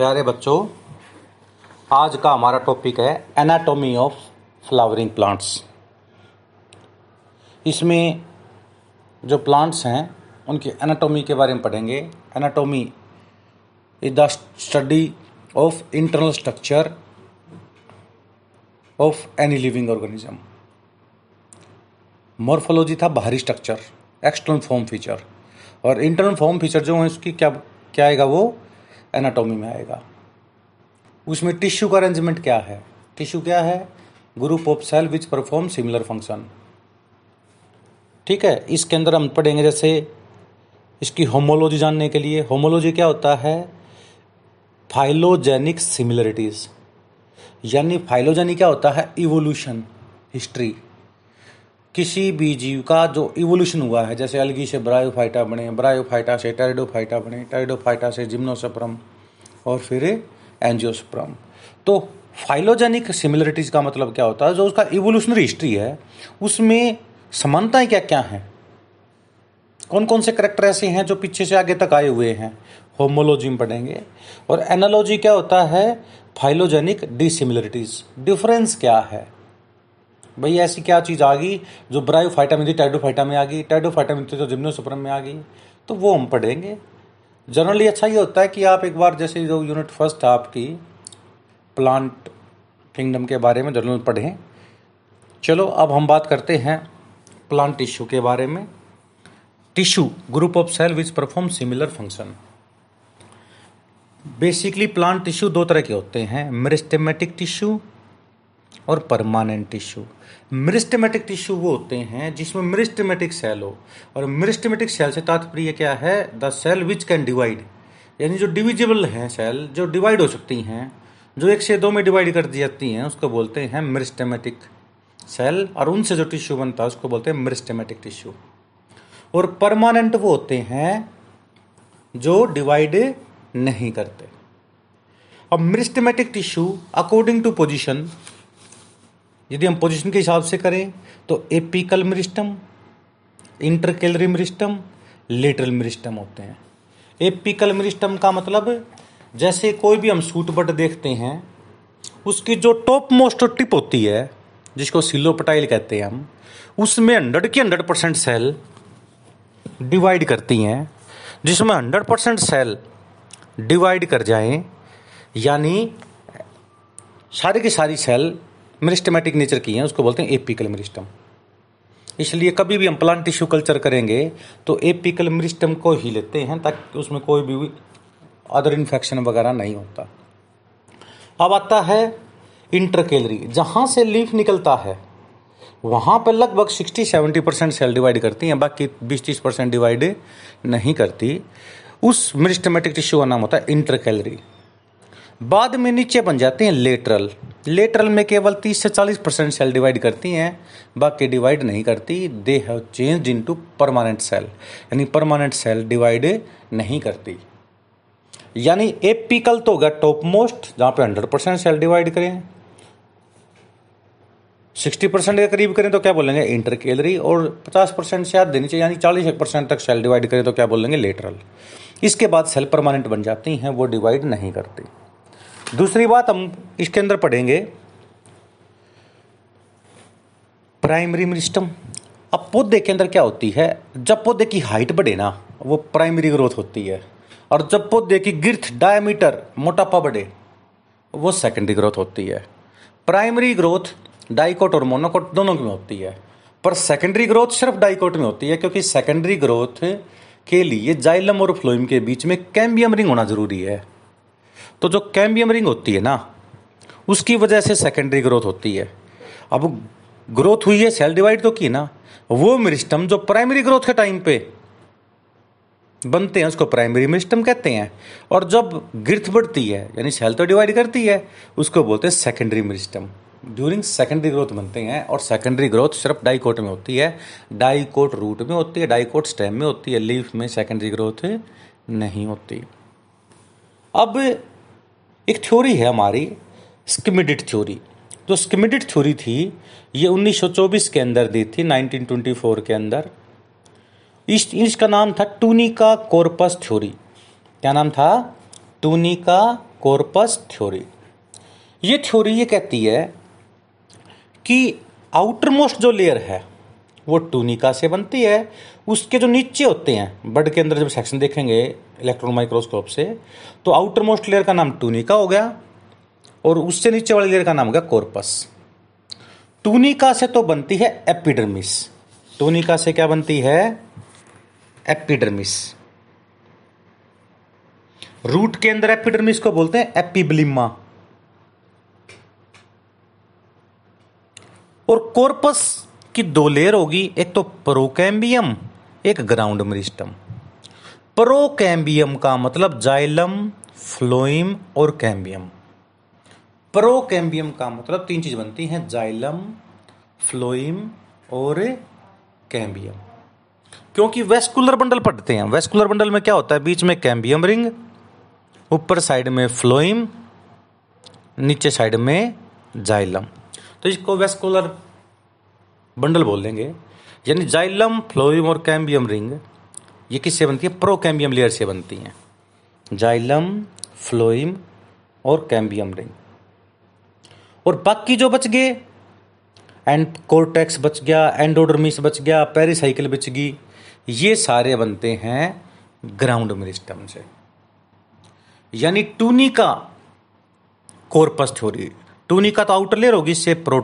प्यारे बच्चों, आज का हमारा टॉपिक है एनाटॉमी ऑफ़ फ्लावरिंग प्लांट्स इसमें जो प्लांट्स हैं, उनकी एनाटॉमी के बारे में पढ़ेंगे। Anatomy is the study of internal structure of any living organism morphology था बाहरी स्ट्रक्चर एक्सटर्नल फॉर्म फीचर और इंटरनल फॉर्म फीचर जो है, उसकी क्या क्या आएगा वो? एनाटॉमी में आएगा। उसमें टिश्यू का अरेंजमेंट क्या है? टिश्यू क्या है? Group of cell which perform similar function ठीक है? इसके अंदर हम पढ़ेंगे जैसे इसकी होमोलॉजी जानने के लिए। होमोलॉजी क्या होता है? फाइलोजेनिक सिमिलरिटीज यानी फाइलोजेनिक क्या होता है? इवोल्यूशन हिस्ट्री किसी भी जीव का जो इवोल्यूशन हुआ है, जैसे अलगी से ब्रायोफाइटा बने ब्रायोफाइटा से टाइडोफाइटा बने टाइडोफाइटा से जिम्नोसप्रम और फिर एंजियोस्प्रम तो फाइलोजेनिक सिमिलरिटीज का मतलब क्या होता है? जो उसका इवोल्यूशनरी हिस्ट्री है, उसमें समानताएँ क्या क्या हैं? कौन कौन से करेक्टर ऐसे हैं जो पीछे से आगे तक आए हुए हैं? होमोलॉजी में पढ़ेंगे। और एनालॉजी क्या होता है? फाइलोजेनिक डिसिमिलरिटीज डिफरेंस क्या है? भाई, ऐसी क्या चीज़ आ गई जो ब्रायोफाइटा में थी टाइडोफाइटा में आ गई? टाइडोफाइटा थी तो जिम्नोसुप्रम में आ गई। तो वो हम पढ़ेंगे। जनरली अच्छा ये होता है कि आप एक बार जैसे जो यूनिट फ़र्स्ट आपकी प्लांट किंगडम के बारे में जनरल पढ़ें। चलो, अब हम बात करते हैं प्लांट टिश्यू के बारे में। Tissue, group of cell which perform similar function. Basically plant tissue दो तरह के होते हैं। मेरिस्टेमेटिक टिश्यू और परमानेंट टिश्यू मिरिस्टेमेटिक टिश्यू वो होते हैं जिसमें मिरिस्टेमेटिक सेल हो। और मिरिस्टेमेटिक सेल से तात्पर्य क्या है? The cell which can divide यानी जो डिविजिबल हैं सेल जो डिवाइड हो सकती हैं, जो एक से दो में डिवाइड कर दी जाती हैं, उसको बोलते हैं मिरिस्टेमेटिक सेल और उनसे जो टिश्यू बनता है, उसको बोलते हैं मिरिस्टेमेटिक टिश्यू और परमानेंट वो होते हैं जो डिवाइड नहीं करते। अब meristematic tissue according to position यदि हम पोजीशन के हिसाब से करें तो apical meristem intercalary meristem lateral meristem होते हैं। एपिकल मिरिस्टम का मतलब जैसे कोई भी हम सूट बट देखते हैं, उसकी जो टॉप मोस्ट टिप होती है, जिसको सिलोपटाइल कहते हैं हम, उसमें हंड्रेड की हंड्रेड परसेंट सेल डिवाइड करती हैं। जिसमें हंड्रेड परसेंट सेल डिवाइड कर जाएँ, यानी सारी की सारी सेल मिरिस्टमेटिक नेचर की हैं, उसको बोलते हैं एपिकल मिरिस्टम। इसलिए कभी भी हम प्लांट टिश्यू कल्चर करेंगे तो एपिकल मिरिस्टम को ही लेते हैं ताकि उसमें कोई भी अदर इन्फेक्शन वगैरह नहीं होता। अब आता है इंटरकेलरी, जहाँ से लीफ निकलता है, वहाँ पर लगभग 60-70 परसेंट सेल डिवाइड करती हैं, बाकी 20-30 परसेंट डिवाइड नहीं करती। उस मिरिस्टमेटिक टिश्यू का नाम होता है इंटरकेलरी। बाद में नीचे बन जाते हैं लेटरल। लेटरल में केवल 30 से 40 परसेंट सेल डिवाइड करती हैं, बाकी डिवाइड नहीं करती। They have change into permanent cell, यानी परमानेंट सेल डिवाइड नहीं करती। यानी एपिकल तो होगा टॉप मोस्ट जहाँ पे 100 परसेंट सेल डिवाइड करें। 60 परसेंट के करीब करें तो क्या बोलेंगे? इंटरकेलरी, और 50 परसेंट से आधे नीचे, यानी 40 परसेंट तक सेल डिवाइड करें तो क्या बोलेंगे? लेटरल। इसके बाद सेल परमानेंट बन जाती हैं, वो डिवाइड नहीं करती। दूसरी बात हम इसके अंदर पढ़ेंगे। प्राइमरी मिरिस्टम अब पौधे के अंदर क्या होती है? जब पौधे की हाइट बढ़े ना, वो प्राइमरी ग्रोथ होती है। और जब पौधे की गिर्थ डायमीटर मोटापा बढ़े, वो सेकेंडरी ग्रोथ होती है। प्राइमरी ग्रोथ डाइकोट और मोनोकोट दोनों में होती है। पर सेकेंडरी ग्रोथ सिर्फ़ डाइकोट में होती है, क्योंकि सेकेंडरी ग्रोथ के लिए जाइलम और फ्लोइम के बीच में कैम्बियम रिंग होना ज़रूरी है। तो जो कैम्बियम रिंग होती है ना, उसकी वजह से सेकेंडरी ग्रोथ होती है। अब ग्रोथ हुई है सेल डिवाइड तो की ना, वो मिरिस्टम जो प्राइमरी ग्रोथ के टाइम पे बनते हैं, उसको प्राइमरी मिरिस्टम कहते हैं। और जब गिर्थ बढ़ती है, यानी सेल तो डिवाइड करती है, उसको बोलते हैं secondary meristem during secondary growth बनते हैं, और सेकेंडरी ग्रोथ सिर्फ़ डाइकोट में होती है। डाइकोट रूट में होती है डाइकोट स्टेम में होती है लीफ में सेकेंडरी ग्रोथ नहीं होती। अब एक थ्योरी है हमारी, स्किमिडिट थ्योरी। जो स्किमिडिट थ्योरी थी, ये 1924 के अंदर दी थी 1924 के अंदर। इस, इसका नाम था टूनिका कॉर्पस थ्योरी। क्या नाम था? Tunica corpus theory. ये थ्योरी ये कहती है कि आउटर मोस्ट जो लेयर है, वो टूनिका से बनती है उसके जो नीचे होते हैं बर्ड के अंदर जब सेक्शन देखेंगे इलेक्ट्रॉन माइक्रोस्कोप से तो आउटर मोस्ट लेयर का नाम टूनिका हो गया और उससे नीचे वाली लेयर का नाम हो गया कोर्पस टूनिका से तो बनती है एपिडर्मिस टूनिका से क्या बनती है? एपिडर्मिस रूट के अंदर एपिडर्मिस को बोलते हैं एपिब्लिमा और कोर्पस की दो लेयर होगी, एक तो प्रोकैम्बियम एक ग्राउंड मरिस्टम प्रोकैम्बियम का मतलब जाइलम फ्लोइम और कैम्बियम प्रोकैम्बियम का मतलब तीन चीज़ बनती हैं जाइलम फ्लोइम और कैम्बियम क्योंकि वेस्कुलर बंडल पढ़ते हैं वेस्कुलर बंडल में क्या होता है बीच में कैम्बियम रिंग ऊपर साइड में फ्लोइम नीचे साइड में जाइलम तो इसको वेस्कुलर बंडल बोल देंगे यानी जाइलम फ्लोइम और कैम्बियम रिंग, ये किससे बनती है? प्रो कैम्बियम लेयर से बनती हैं। जाइलम फ्लोइम और कैम्बियम रिंग। और बाकी जो बच गए, एंड कोर्टेक्स बच गया, एंडोडर्मिस बच गया, पेरिसाइकिल बच गई, ये सारे बनते हैं ग्राउंड मिरिस्टम से। यानी टूनिका, कोर्पस थ्योरी। टूनिका तो आउटर लेयर होगी, इससे प्रो,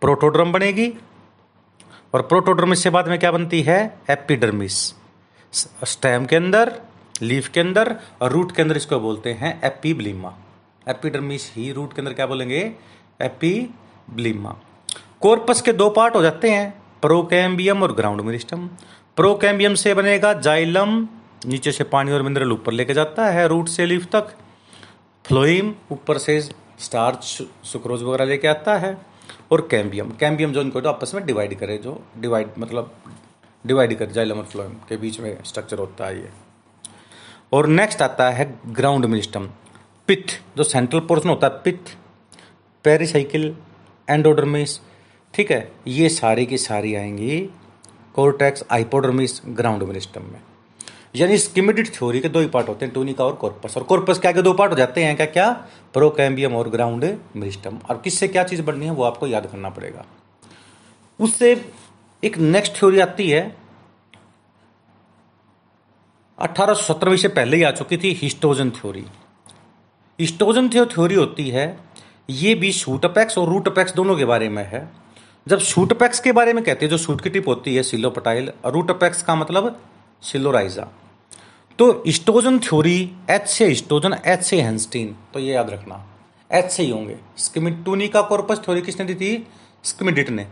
प्रोटोड्रम बनेगी और प्रोटोड्रमिस से बाद में क्या बनती है? एपिडर्मिस। स्टेम के अंदर, लीफ के अंदर और रूट के अंदर इसको बोलते हैं एपीब्लीमा। एपिडर्मिस ही रूट के अंदर क्या बोलेंगे? एपीब्लीमा। कोर्पस के दो पार्ट हो जाते हैं, प्रोकैम्बियम और ग्राउंड मिरिस्टम। प्रोकैम्बियम से बनेगा जाइलम, नीचे से पानी और मिनरल ऊपर लेके जाता है, रूट से लीफ तक। फ्लोइम, ऊपर से स्टार्च, सुक्रोज वगैरह लेके आता है। और कैम्बियम। कैम्बियम जो इनको तो आपस में डिवाइड करे, जो डिवाइड मतलब डिवाइड कर जाइलम और फ्लोइम के बीच में स्ट्रक्चर होता है ये। और नेक्स्ट आता है ग्राउंड मिनिस्टम पिथ जो सेंट्रल पोर्शन होता है पिथ पेरिसाइकिल एंडोडर्मिस ठीक है? ये सारी की सारी आएँगी कोर्टेक्स हाइपोडर्मिस ग्राउंड मिनिस्टम में। यानी स्कीमेटिक थ्योरी के दो ही पार्ट होते हैं टूनिका और कॉर्पस। और कॉर्पस के आगे दो पार्ट हो जाते हैं क्या क्या प्रोकैम्बियम और ग्राउंड मिरिस्टम। और किससे क्या चीज़ बननी है, वो आपको याद करना पड़ेगा। उससे एक नेक्स्ट थ्योरी आती है। अठारह सौ सत्रहवीं से पहले ही आ चुकी थी, हिस्टोजन थ्योरी हिस्टोजन थ्योरी होती है, ये भी शूट अपेक्स और रूट अपेक्स दोनों के बारे में है। जब शूट अपेक्स के बारे में कहते हैं, जो शूट की टिप होती है सिलोपटाइल और रूट अपेक्स का मतलब सिलोराइजा तो स्टोजन थ्योरी एच से स्टोजन एच से हेंस्टीन तो ये याद रखना। एच से ही होंगे। स्किमिटूनी का कॉर्पस थ्योरी किसने दी थी? स्किमिडिट ने।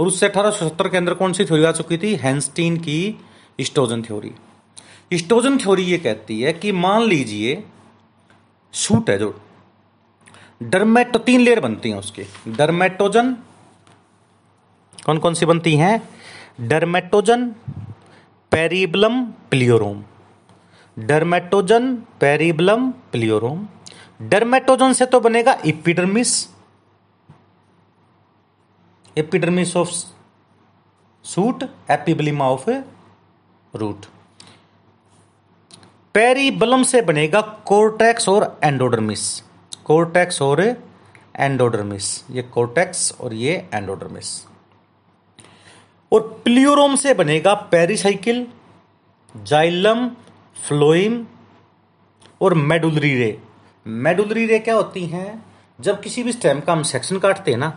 और उससे अठारह के अंदर कौन सी थ्योरी आ चुकी थी? हैंस्टीन की स्टोजन थ्योरी स्टोजन थ्योरी ये कहती है कि मान लीजिए शूट है जो। डरमेटो तीन लेयर बनती हैं उसके। डरमेटोजन कौन कौन सी बनती हैं? डरमेटोजन पेरिबलम प्लियोरोम डर्मेटोजन पेरिबलम प्लियोरोम डर्मेटोजन से तो बनेगा epidermis epidermis of shoot epiblema of root periblem से बनेगा कोर्टेक्स और एंडोडर्मिस कोर्टेक्स और एंडोडर्मिस ये कोर्टेक्स और ये एंडोडर्मिस और प्लियोरोम से बनेगा पेरिसाइकिल, जाइलम, फ्लोइम और मेडुलरी रे। मेडुलरी रे क्या होती हैं? जब किसी भी स्टेम का हम सेक्शन काटते हैं ना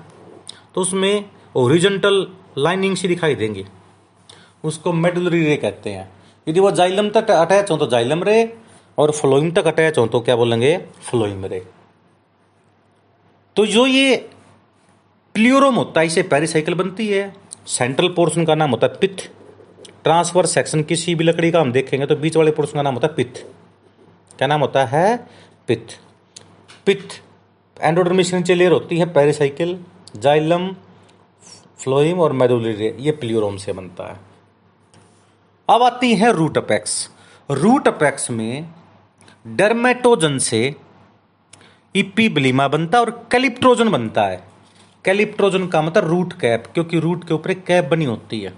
तो उसमें ओरिजेंटल लाइनिंग सी दिखाई देंगी। उसको मेडुलरी रे कहते हैं। यदि वो जाइलम तक अटैच हो तो जाइलम रे और फ्लोइम तक अटैच हो तो क्या बोलेंगे? फ्लोइम रे। तो जो ये प्लियोरोम होता है, इसे पेरिसाइकिल बनती है। सेंट्रल पोर्शन का नाम होता है पिथ ट्रांसफ़र सेक्शन किसी भी लकड़ी का हम देखेंगे तो बीच वाले पोर्शन का नाम होता है पिथ क्या नाम होता है? पिथ पिथ एंडोडर्मिस नीचे लेयर होती है पेरिसाइकिल, जाइलम, फ्लोइम और मेडुलरी ये प्लियोरोम से बनता है। अब आती है रूट अपेक्स। रूट अपेक्स में डर्मेटोजन से इपीब्लिमा बनता है और कैलिप्ट्रोजन बनता है। कैलिप्ट्रोजन का मतलब रूट कैप, क्योंकि रूट के ऊपर एक कैप बनी होती है।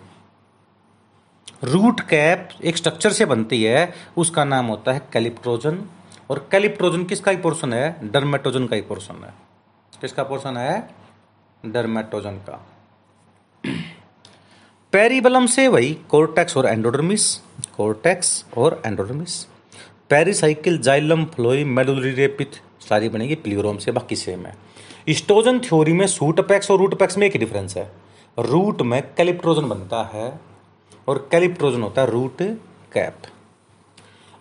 रूट कैप एक स्ट्रक्चर से बनती है, उसका नाम होता है कैलिप्ट्रोजन और कैलिप्ट्रोजन किसका ही पोर्शन है? डर्मेटोजन का ही पोर्शन है। किसका पोर्शन है? डर्मेटोजन का। पेरिबलम से वही कोर्टेक्स और एंडोडर्मिस कोर्टेक्स और endodermis pericycle xylem phloem medullary ray pith सारी बनेगी प्लीरोम से, बाकी सेम है। स्टोजन थ्योरी में सूट पैक्स और रूट पैक्स में एक डिफरेंस है। रूट में कैलिप्ट्रोजन बनता है और कैलिप्ट्रोजन होता है रूट कैप।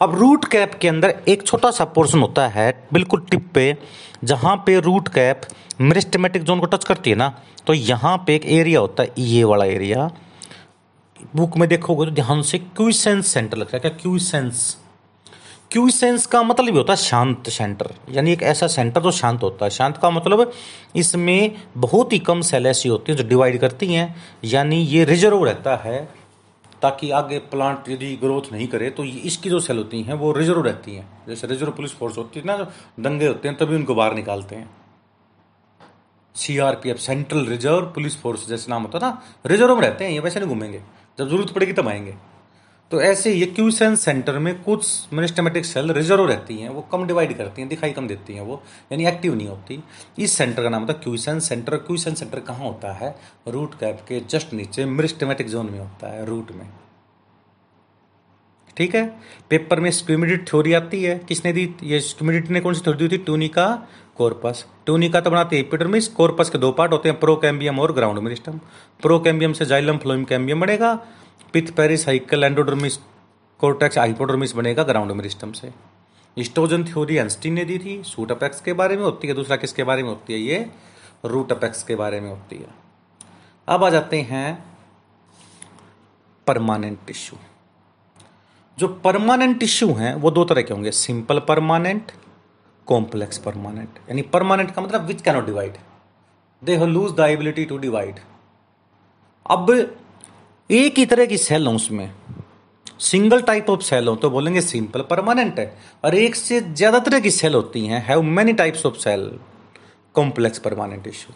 अब रूट कैप के अंदर एक छोटा सा पोर्शन होता है, बिल्कुल टिप पे, जहाँ पे रूट कैप मिरिस्टमेटिक जोन को टच करती है ना तो यहाँ पे एक एरिया होता है, ये वाला एरिया बुक में देखोगे तो ध्यान से क्यूसेंस सेंटर लगता है। क्या क्यूसेंस क्यूसेंस का मतलब ये होता है शांत सेंटर यानी एक ऐसा सेंटर जो शांत होता है। शांत का मतलब इसमें बहुत ही कम सेल ऐसी होती हैं जो डिवाइड करती हैं। यानी ये रिज़र्व रहता है ताकि आगे प्लांट यदि ग्रोथ नहीं करे तो इसकी जो सेल होती हैं, वो रिज़र्व रहती हैं। जैसे रिज़र्व पुलिस फोर्स होती है ना, दंगे होते हैं, तभी उनको बाहर निकालते हैं। CRPF central reserve police force जैसे नाम होता है ना रिज़र्व में रहते हैं, ये वैसे नहीं घूमेंगे। जब ज़रूरत पड़ेगी तब आएँगे। तो ऐसे ये क्यूसेंस सेंटर में कुछ मिनिस्टमेटिक सेल रिज़र्व रहती हैं, वो कम डिवाइड करती हैं, दिखाई कम देती हैं वो, यानी एक्टिव नहीं होती। इस सेंटर का नाम होता है क्यूसेंस सेंटर क्यूसेंस सेंटर कहाँ होता है? रूट कैप के जस्ट नीचे मिनिस्टमेटिक जोन में होता है रूट में। ठीक है? पेपर में स्क्यूमिडिट थ्योरी आती है। किसने दी? ये स्क्यूमिडिट ने कौन सी थ्योरी दी थी? टूनिका कोर्पस टूनिका तो बनाती है एपिडर्मिस कोर्पस के दो पार्ट होते हैं प्रोकैम्बियम और ग्राउंड मिरिस्टम प्रोकैम्बियम से जाइलम फ्लोइम कैम्बियम बनेगा pith pericycle endodermis, cortex, hypodermis बनेगा ग्राउंड मिरिस्टम से। स्टोजन थ्योरी एंस्टीन ने दी थी, सूट अपेक्स के बारे में होती है, दूसरा किसके बारे में होती है, ये रूट अपेक्स के बारे में होती है। अब आ जाते हैं परमानेंट टिश्यू। जो परमानेंट टिश्यू हैं, वो दो तरह के होंगे, सिंपल परमानेंट, कॉम्प्लेक्स परमानेंट। यानी परमानेंट का मतलब which cannot divide they lose the ability to divide अब एक ही तरह की सेल हो उसमें। सिंगल टाइप ऑफ़ सेल हो तो बोलेंगे सिंपल, परमानेंट है। और एक से ज़्यादा तरह की सेल होती हैं, have many types of cell complex permanent tissue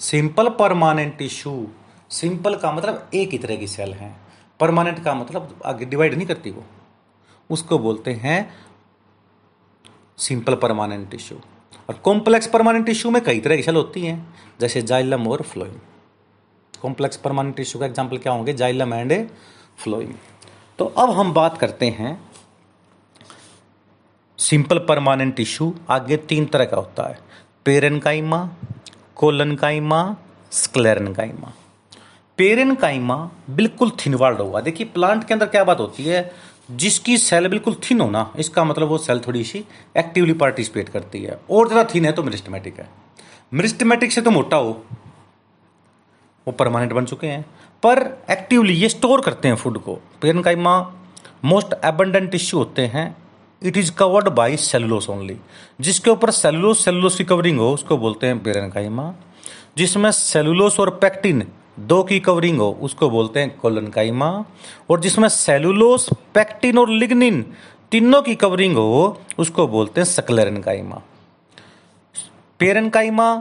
simple, permanent tissue simple का मतलब एक ही तरह की सेल है। परमानेंट का मतलब आगे डिवाइड नहीं करती वो। उसको बोलते हैं सिंपल, परमानेंट टिश्यू और कॉम्प्लेक्स परमानेंट टिश्यू में कई तरह की सेल होती हैं, जैसे जाइलम और फ्लोइम कॉम्प्लेक्स परमानेंट टिश्यू का एग्ज़ाम्पल क्या होंगे? जाइलम एंड फ्लोइम तो अब हम बात करते हैं सिंपल परमानेंट टिश्यू आगे तीन तरह का होता है। पेरन काइमा कोलन काइमा स्क्लेरन काइमा पेरन काइमा बिल्कुल थिन वाल्ड होगा। देखिए प्लांट के अंदर क्या बात होती है? जिसकी सेल बिल्कुल थिन हो ना, इसका मतलब वो सेल थोड़ी सी एक्टिवली पार्टिसिपेट करती है। और ज़्यादा थिन है तो मिरिस्टमेटिक है। मिरिस्टमेटिक से तो मोटा हो वो परमानेंट बन चुके हैं। पर एक्टिवली ये स्टोर करते हैं फ़ूड को। Parenchyma most abundant tissue होते हैं। It is covered by cellulose only जिसके ऊपर सेलुलोस सेलुलोस की कवरिंग हो, उसको बोलते हैं पेरन काइमा जिसमें सेलुलोस और पैक्टिन दो की कवरिंग हो, उसको बोलते हैं कोलन काइमा और जिसमें सेलुलोस पैक्टिन और लिग्निन तीनों की कवरिंग हो, उसको बोलते हैं सकलेरन काइमा पेरन काइमा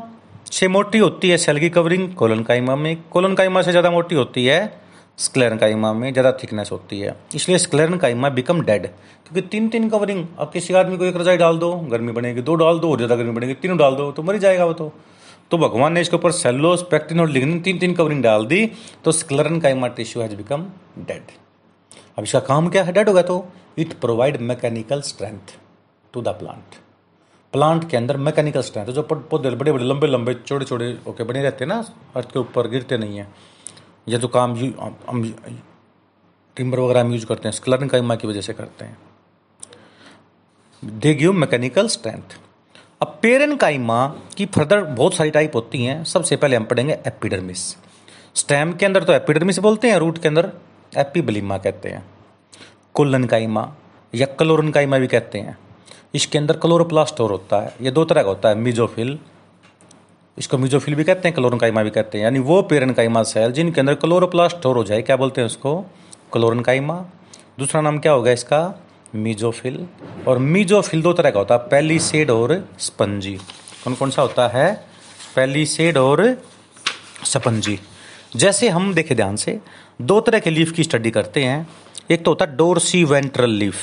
से मोटी होती है सेल की कवरिंग कोलन काइमा में। कोलन काइमा से ज़्यादा मोटी होती है स्क्लेरन काइमा में, ज़्यादा थिकनेस होती है। इसलिए स्क्लेरन काइमा बिकम डेड क्योंकि तीन तीन कवरिंग अब किसी आदमी को एक रजाई डाल दो, गर्मी बनेगी, दो डाल दो, और ज़्यादा गर्मी बनेगी, तीनों डाल दो तो मर जाएगा वो तो। तो भगवान ने इसके ऊपर सेलोस पैक्टिन और लिग्निन तीन तीन कवरिंग डाल दी तो sclerenchyma tissue has become dead अब इसका काम क्या है? डेड हो गया तो it provide mechanical strength to the plant plant के अंदर मैकेनिकल स्ट्रेंथ, जो पौधे बड़े बड़े, लंबे लंबे, छोटे छोटे ओके बने रहते हैं ना, अर्थ के ऊपर गिरते नहीं हैं। या तो काम हम टिम्बर वगैरह हम यूज़ करते हैं, स्क्लरन काइमा की वजह से करते हैं। They give mechanical strength. अब पेरन काइमा की फर्दर बहुत सारी टाइप होती हैं। सबसे पहले हम पढ़ेंगे एपिडर्मिस। स्टेम के अंदर तो एपिडर्मिस बोलते हैं, रूट के अंदर एपीबलिमा कहते हैं। कुल्लन काइमा या क्लोरन काइमा भी कहते हैं। इसके अंदर क्लोरोप्लास्टोर होता है। ये दो तरह का होता है, मिजोफिल। इसको मिजोफिल भी कहते हैं क्लोरन काइमा भी कहते हैं। यानी वो पेरन काइमा सेल जिनके अंदर क्लोरोप्लास्टोर हो जाए, क्या बोलते हैं उसको? क्लोरन काइमा दूसरा नाम क्या होगा इसका? मीजोफिल। और मीजोफिल दो तरह का होता है, पेलीसेड और स्पंजी। कौन कौन सा होता है? पेलीसेड और स्पंजी। जैसे हम देखें ध्यान से, दो तरह के लीफ की स्टडी करते हैं। एक तो होता है dorsiventral leaf.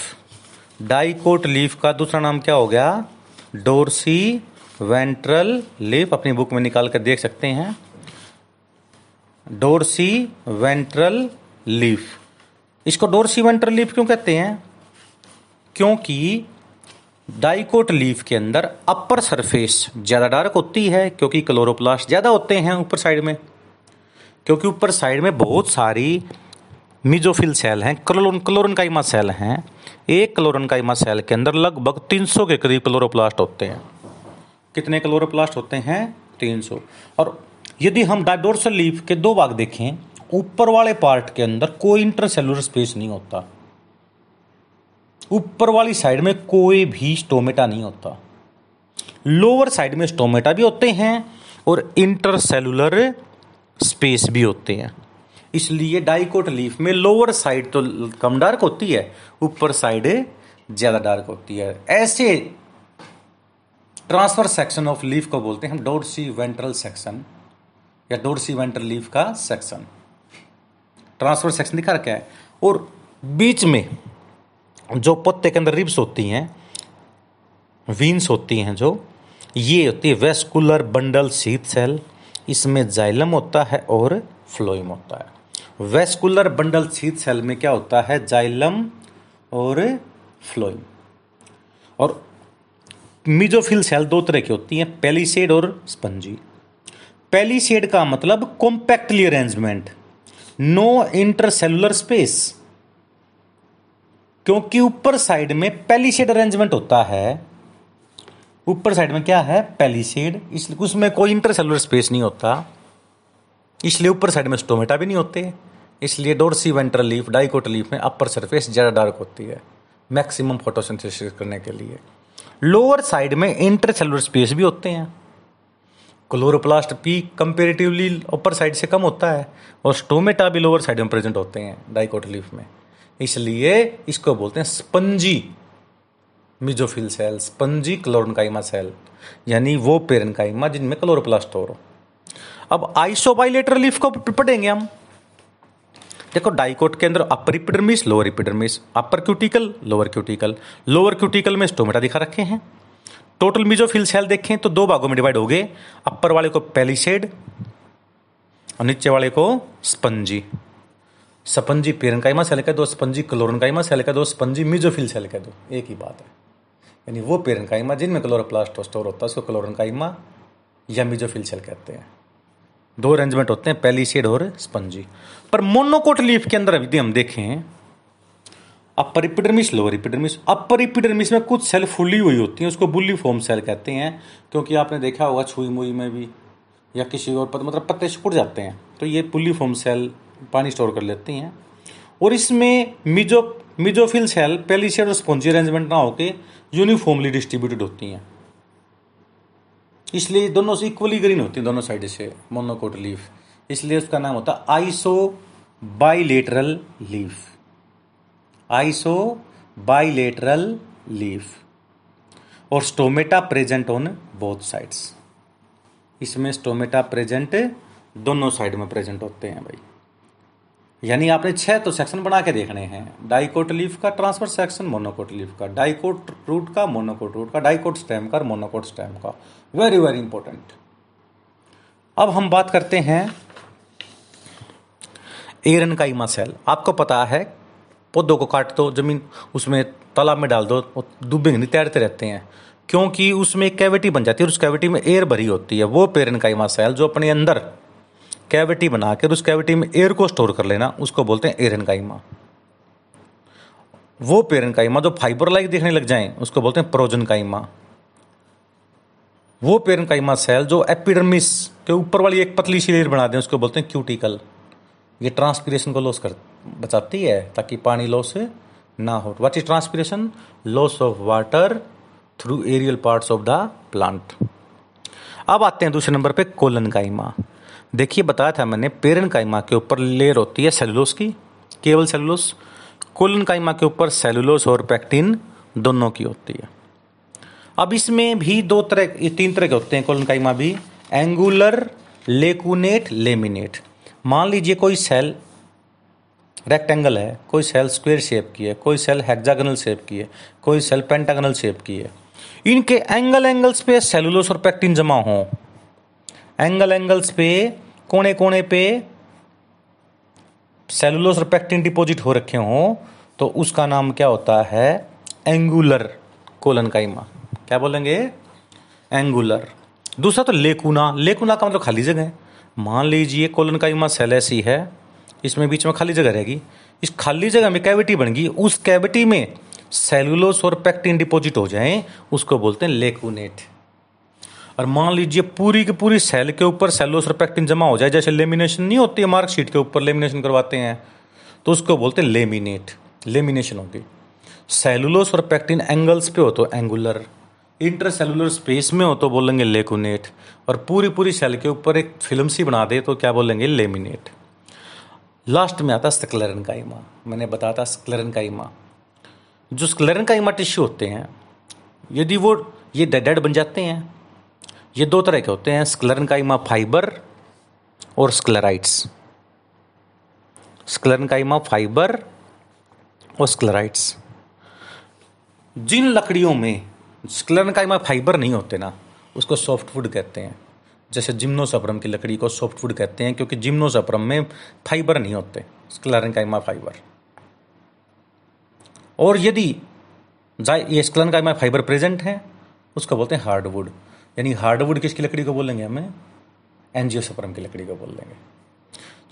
Dicot leaf का दूसरा नाम क्या हो गया? डोरसी वेंट्रल लीफ, अपनी बुक में निकाल कर देख सकते हैं। Dorsiventral leaf. इसको डोरसी वेंट्रल लीफ क्यों कहते हैं? क्योंकि डाइकोट लीफ के अंदर अपर सरफेस ज़्यादा डार्क होती है, क्योंकि क्लोरोप्लास्ट ज़्यादा होते हैं ऊपर साइड में। क्योंकि ऊपर साइड में बहुत सारी मिजोफिल सेल हैं, क्लोरन, क्लोरनकाइमा सेल हैं। एक क्लोरोन क्लोरनकाइमा सेल के अंदर लगभग 300 के करीब क्लोरोप्लास्ट होते हैं। कितने क्लोरोप्लास्ट होते हैं? 300 और यदि हम डायडोर्सल लीफ के दो भाग देखें, ऊपर वाले पार्ट के अंदर कोई इंटरसेलुलर स्पेस नहीं होता। ऊपर वाली साइड में कोई भी स्टोमेटा नहीं होता। लोअर साइड में स्टोमेटा भी होते हैं और इंटरसेलुलर स्पेस भी होते हैं। इसलिए डाइकोट लीफ में लोअर साइड तो कम डार्क होती है, ऊपर साइड ज़्यादा डार्क होती है। ऐसे ट्रांसफ़र सेक्शन ऑफ़ लीफ को बोलते हैं हम डोरसी वेंट्रल सेक्शन या डोरसी वेंट्रल लीफ का सेक्शन। ट्रांसफ़र सेक्शन दिखा रखा है। और बीच में जो पत्ते के अंदर रिब्स होती हैं, वीन्स होती हैं जो, ये होती है वेस्कुलर बंडल सीथ सेल। इसमें जाइलम होता है और फ्लोइम होता है। वेस्कुलर बंडल सीथ सेल में क्या होता है? जाइलम और फ्लोइम। और मिजोफिल सेल दो तरह की होती हैं, पेलीसेड और स्पंजी। पेलीसेड का मतलब compactly arrangement no intercellular space. क्योंकि ऊपर साइड में पेलीसेड अरेंजमेंट होता है, ऊपर साइड में क्या है? पेलीसेड। इसलिए उसमें कोई इंटरसेलुलर स्पेस नहीं होता। इसलिए ऊपर साइड में स्टोमेटा भी नहीं होते। इसलिए dorsiventral leaf, dicot leaf में अपर सरफेस ज़्यादा डार्क होती है मैक्सिमम फोटोसिंथेसिस करने के लिए। लोअर साइड में इंटरसेलुलर स्पेस भी होते हैं। क्लोरोप्लास्ट पी कंपेरेटिवली अपर साइड से कम होता है और स्टोमेटा भी लोअर साइड में प्रेजेंट होते हैं, डाइकोट लीफ में। इसलिए इसको बोलते हैं spongy mesophyll cell spongy chlorenchyma cell यानी वो पेरनकाइमा जिनमें क्लोरोप्लास्ट हो रहा अब आइसोबाइलेटर लीफ को पढ़ेंगे हम। देखो डाइकोट के अंदर upper epidermis lower epidermis upper cuticle lower cuticle lower cuticle में स्टोमेटा दिखा रखे हैं। टोटल मिजोफिल सेल देखें तो दो भागों में डिवाइड हो गए। अपर वाले को पेलिसेड और नीचे वाले को स्पंजी स्पंजी पेरनकाइमा सेल कह दो स्पंजी क्लोरनकाइमा सेल कह दो स्पंजी मिजोफिल सेल कह दो। एक ही बात है। यानी वो पेरनकाइमा जिनमें क्लोरोप्लास्ट स्टोर होता है, उसको क्लोरनकाइमा या मिजोफिल सेल कहते हैं। दो अरेंजमेंट होते हैं पहली पेलीसेड और स्पंजी। पर मोनोकोट लीफ के अंदर यदि हम देखें upper epidermis lower epidermis upper epidermis में कुछ सेल फुली हुई होती हैं उसको बुल्ली फॉर्म सेल कहते हैं क्योंकि आपने देखा होगा छुई मुई में भी या किसी और पत, मतलब पत्ते सिकुड़ जाते हैं। तो ये पुली फॉर्म सेल पानी स्टोर कर लेती हैं। और इसमें मिजो मिजोफिल सेल पहली पेलीसेड और स्पॉन्जी अरेंजमेंट ना होकर यूनिफॉर्मली डिस्ट्रीब्यूटेड होती हैं। इसलिए दोनों से इक्वली ग्रीन होती है, दोनों साइड से मोनोकोट लीफ इसलिए उसका नाम होता है isobilateral leaf isobilateral leaf और stomata present on both sides इसमें स्टोमेटा प्रेजेंट दोनों साइड में प्रेजेंट होते हैं भाई। यानी आपने छह तो सेक्शन बना के देखने हैं। डाइकोट लीफ का ट्रांसफ़र सेक्शन मोनोकोट लीफ का। डाइकोट रूट का मोनोकोट रूट का। डाइकोट स्टेम का मोनोकोट स्टेम का। वेरी वेरी इंपॉर्टेंट अब हम बात करते हैं एरन का इमा सेल। आपको पता है, पौधों को काट दो, ज़मीन उसमें तालाब में डाल दो डूबेंगे नहीं, तैरते रहते हैं। क्योंकि उसमें एक कैविटी बन जाती है और उस कैविटी में एयर भरी होती है। वो पेरन का इमा सेल जो अपने अंदर कैविटी बनाकर उस कैविटी में एयर को स्टोर कर लेना, उसको बोलते हैं एरन काइमा वो पेरन काइमा जो फाइबर लाइक देखने लग जाए, उसको बोलते हैं प्रोजन काइमा वो पेरन काइमा सेल जो एपिडर्मिस के ऊपर वाली एक पतली सी लेयर बना दें, उसको बोलते हैं क्यूटिकल। ये ट्रांसपीरेशन को लॉस कर, बचाती है, ताकि पानी लॉस ना हो। What is transpiration loss of water through aerial parts of the plant अब आते हैं दूसरे नंबर पे कोलन देखिए, बताया था मैंने, पेरन काइमा के ऊपर लेयर होती है सेलुलोस की, केवल सेलुलोस कोलन के ऊपर सेलुलोस और पैक्टिन दोनों की होती है। अब इसमें भी दो तरह तीन तरह के होते हैं कोलन काइमा भी। Angular, lacunate, laminate. मान लीजिए कोई सेल रेक्टेंगल है, कोई सेल स्क्वायर शेप की है, कोई सेल हेक्सागोनल शेप की है, कोई सेल पेंटागोनल शेप की है। इनके एंगल एंगल्स पे सेलुलोस और पैक्टिन जमा हो। एंगल एंगल्स पे कोने कोने पे सेलुलोस और पैक्टिन डिपॉजिट हो रखे हों तो उसका नाम क्या होता है? एंगुलर कोलन काइमा क्या बोलेंगे? एंगुलर दूसरा तो लेकुना लेकुना का मतलब खाली जगह मान लीजिए कोलन काइमा सेल ऐसी है। इसमें बीच में खाली जगह रहेगी। इस खाली जगह में कैविटी बन गई उस कैविटी में सेलुलोस और पैक्टिन डिपॉजिट हो जाए। उसको बोलते हैं लेकुनेट और मान लीजिए पूरी की पूरी सेल के ऊपर सेलुलोस और पैक्टिन जमा हो जाए। जैसे लेमिनेशन नहीं होती है मार्कशीट के ऊपर लेमिनेशन करवाते हैं। तो उसको बोलते हैं लेमिनेट लेमिनेशन होगी। सेलुलोस और पैक्टिन एंगल्स पे हो तो एंगुलर इंटरसेलुलर स्पेस में हो तो बोलेंगे लेकुनेट और पूरी पूरी सेल के ऊपर एक फ़िल्म सी बना दे तो क्या बोलेंगे लेमिनेट लास्ट में आता स्क्लेरन का इमा मैंने बताया था स्क्लेरन का इमा जो स्क्लेरन का इमा टिश्यू होते हैं, यदि वो, ये डेड बन जाते हैं, ये दो तरह के होते हैं स्क्लेरन का इमा फाइबर और स्क्लेराइट्स स्क्लेरन का इमा फाइबर और स्क्लेराइट्स जिन लकड़ियों में स्क्लेरन का फाइबर नहीं होते ना, उसको सॉफ्टवुड कहते हैं। जैसे जिम्नोसपरम की लकड़ी को सॉफ्टवुड कहते हैं, क्योंकि जिम्नोसपरम में फाइबर नहीं होते स्क्लेरन का इमा फाइबर। और यदि ये स्क्लेरन का इमा फाइबर प्रेजेंट है, उसको बोलते हैं हार्डवुड। यानी हार्डवुड किसकी लकड़ी को बोलेंगे हमें? एनजियोसपरम की लकड़ी को बोल देंगे।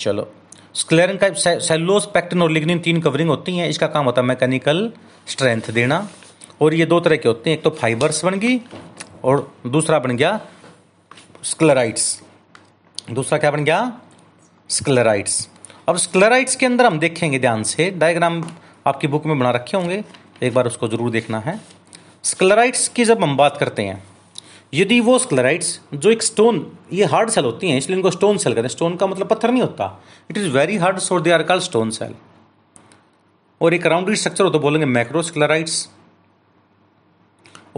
चलो स्क्लेरन का सेलोस पैक्टिन और लिग्निन तीन कवरिंग होती हैं, इसका काम होता है मैकेनिकल स्ट्रेंथ देना। और ये दो तरह के होते हैं, एक तो फाइबर्स बन गई और दूसरा बन गया स्क्लेराइट्स दूसरा क्या बन गया? स्क्लेराइट्स अब स्क्लेराइट्स के अंदर हम देखेंगे ध्यान से डायग्राम आपकी बुक में बना रखे होंगे, एक बार उसको ज़रूर देखना है। स्क्लेराइट्स की जब हम बात करते हैं, यदि वो स्क्लेराइट्स जो एक स्टोन ये हार्ड सेल होती हैं, इसलिए इनको स्टोन सेल कहते हैं। स्टोन का मतलब पत्थर नहीं होता। It is very hard so they are called stone cell और एक राउंडेड स्ट्रक्चर हो तो बोलेंगे मैक्रोस्क्लेराइट्स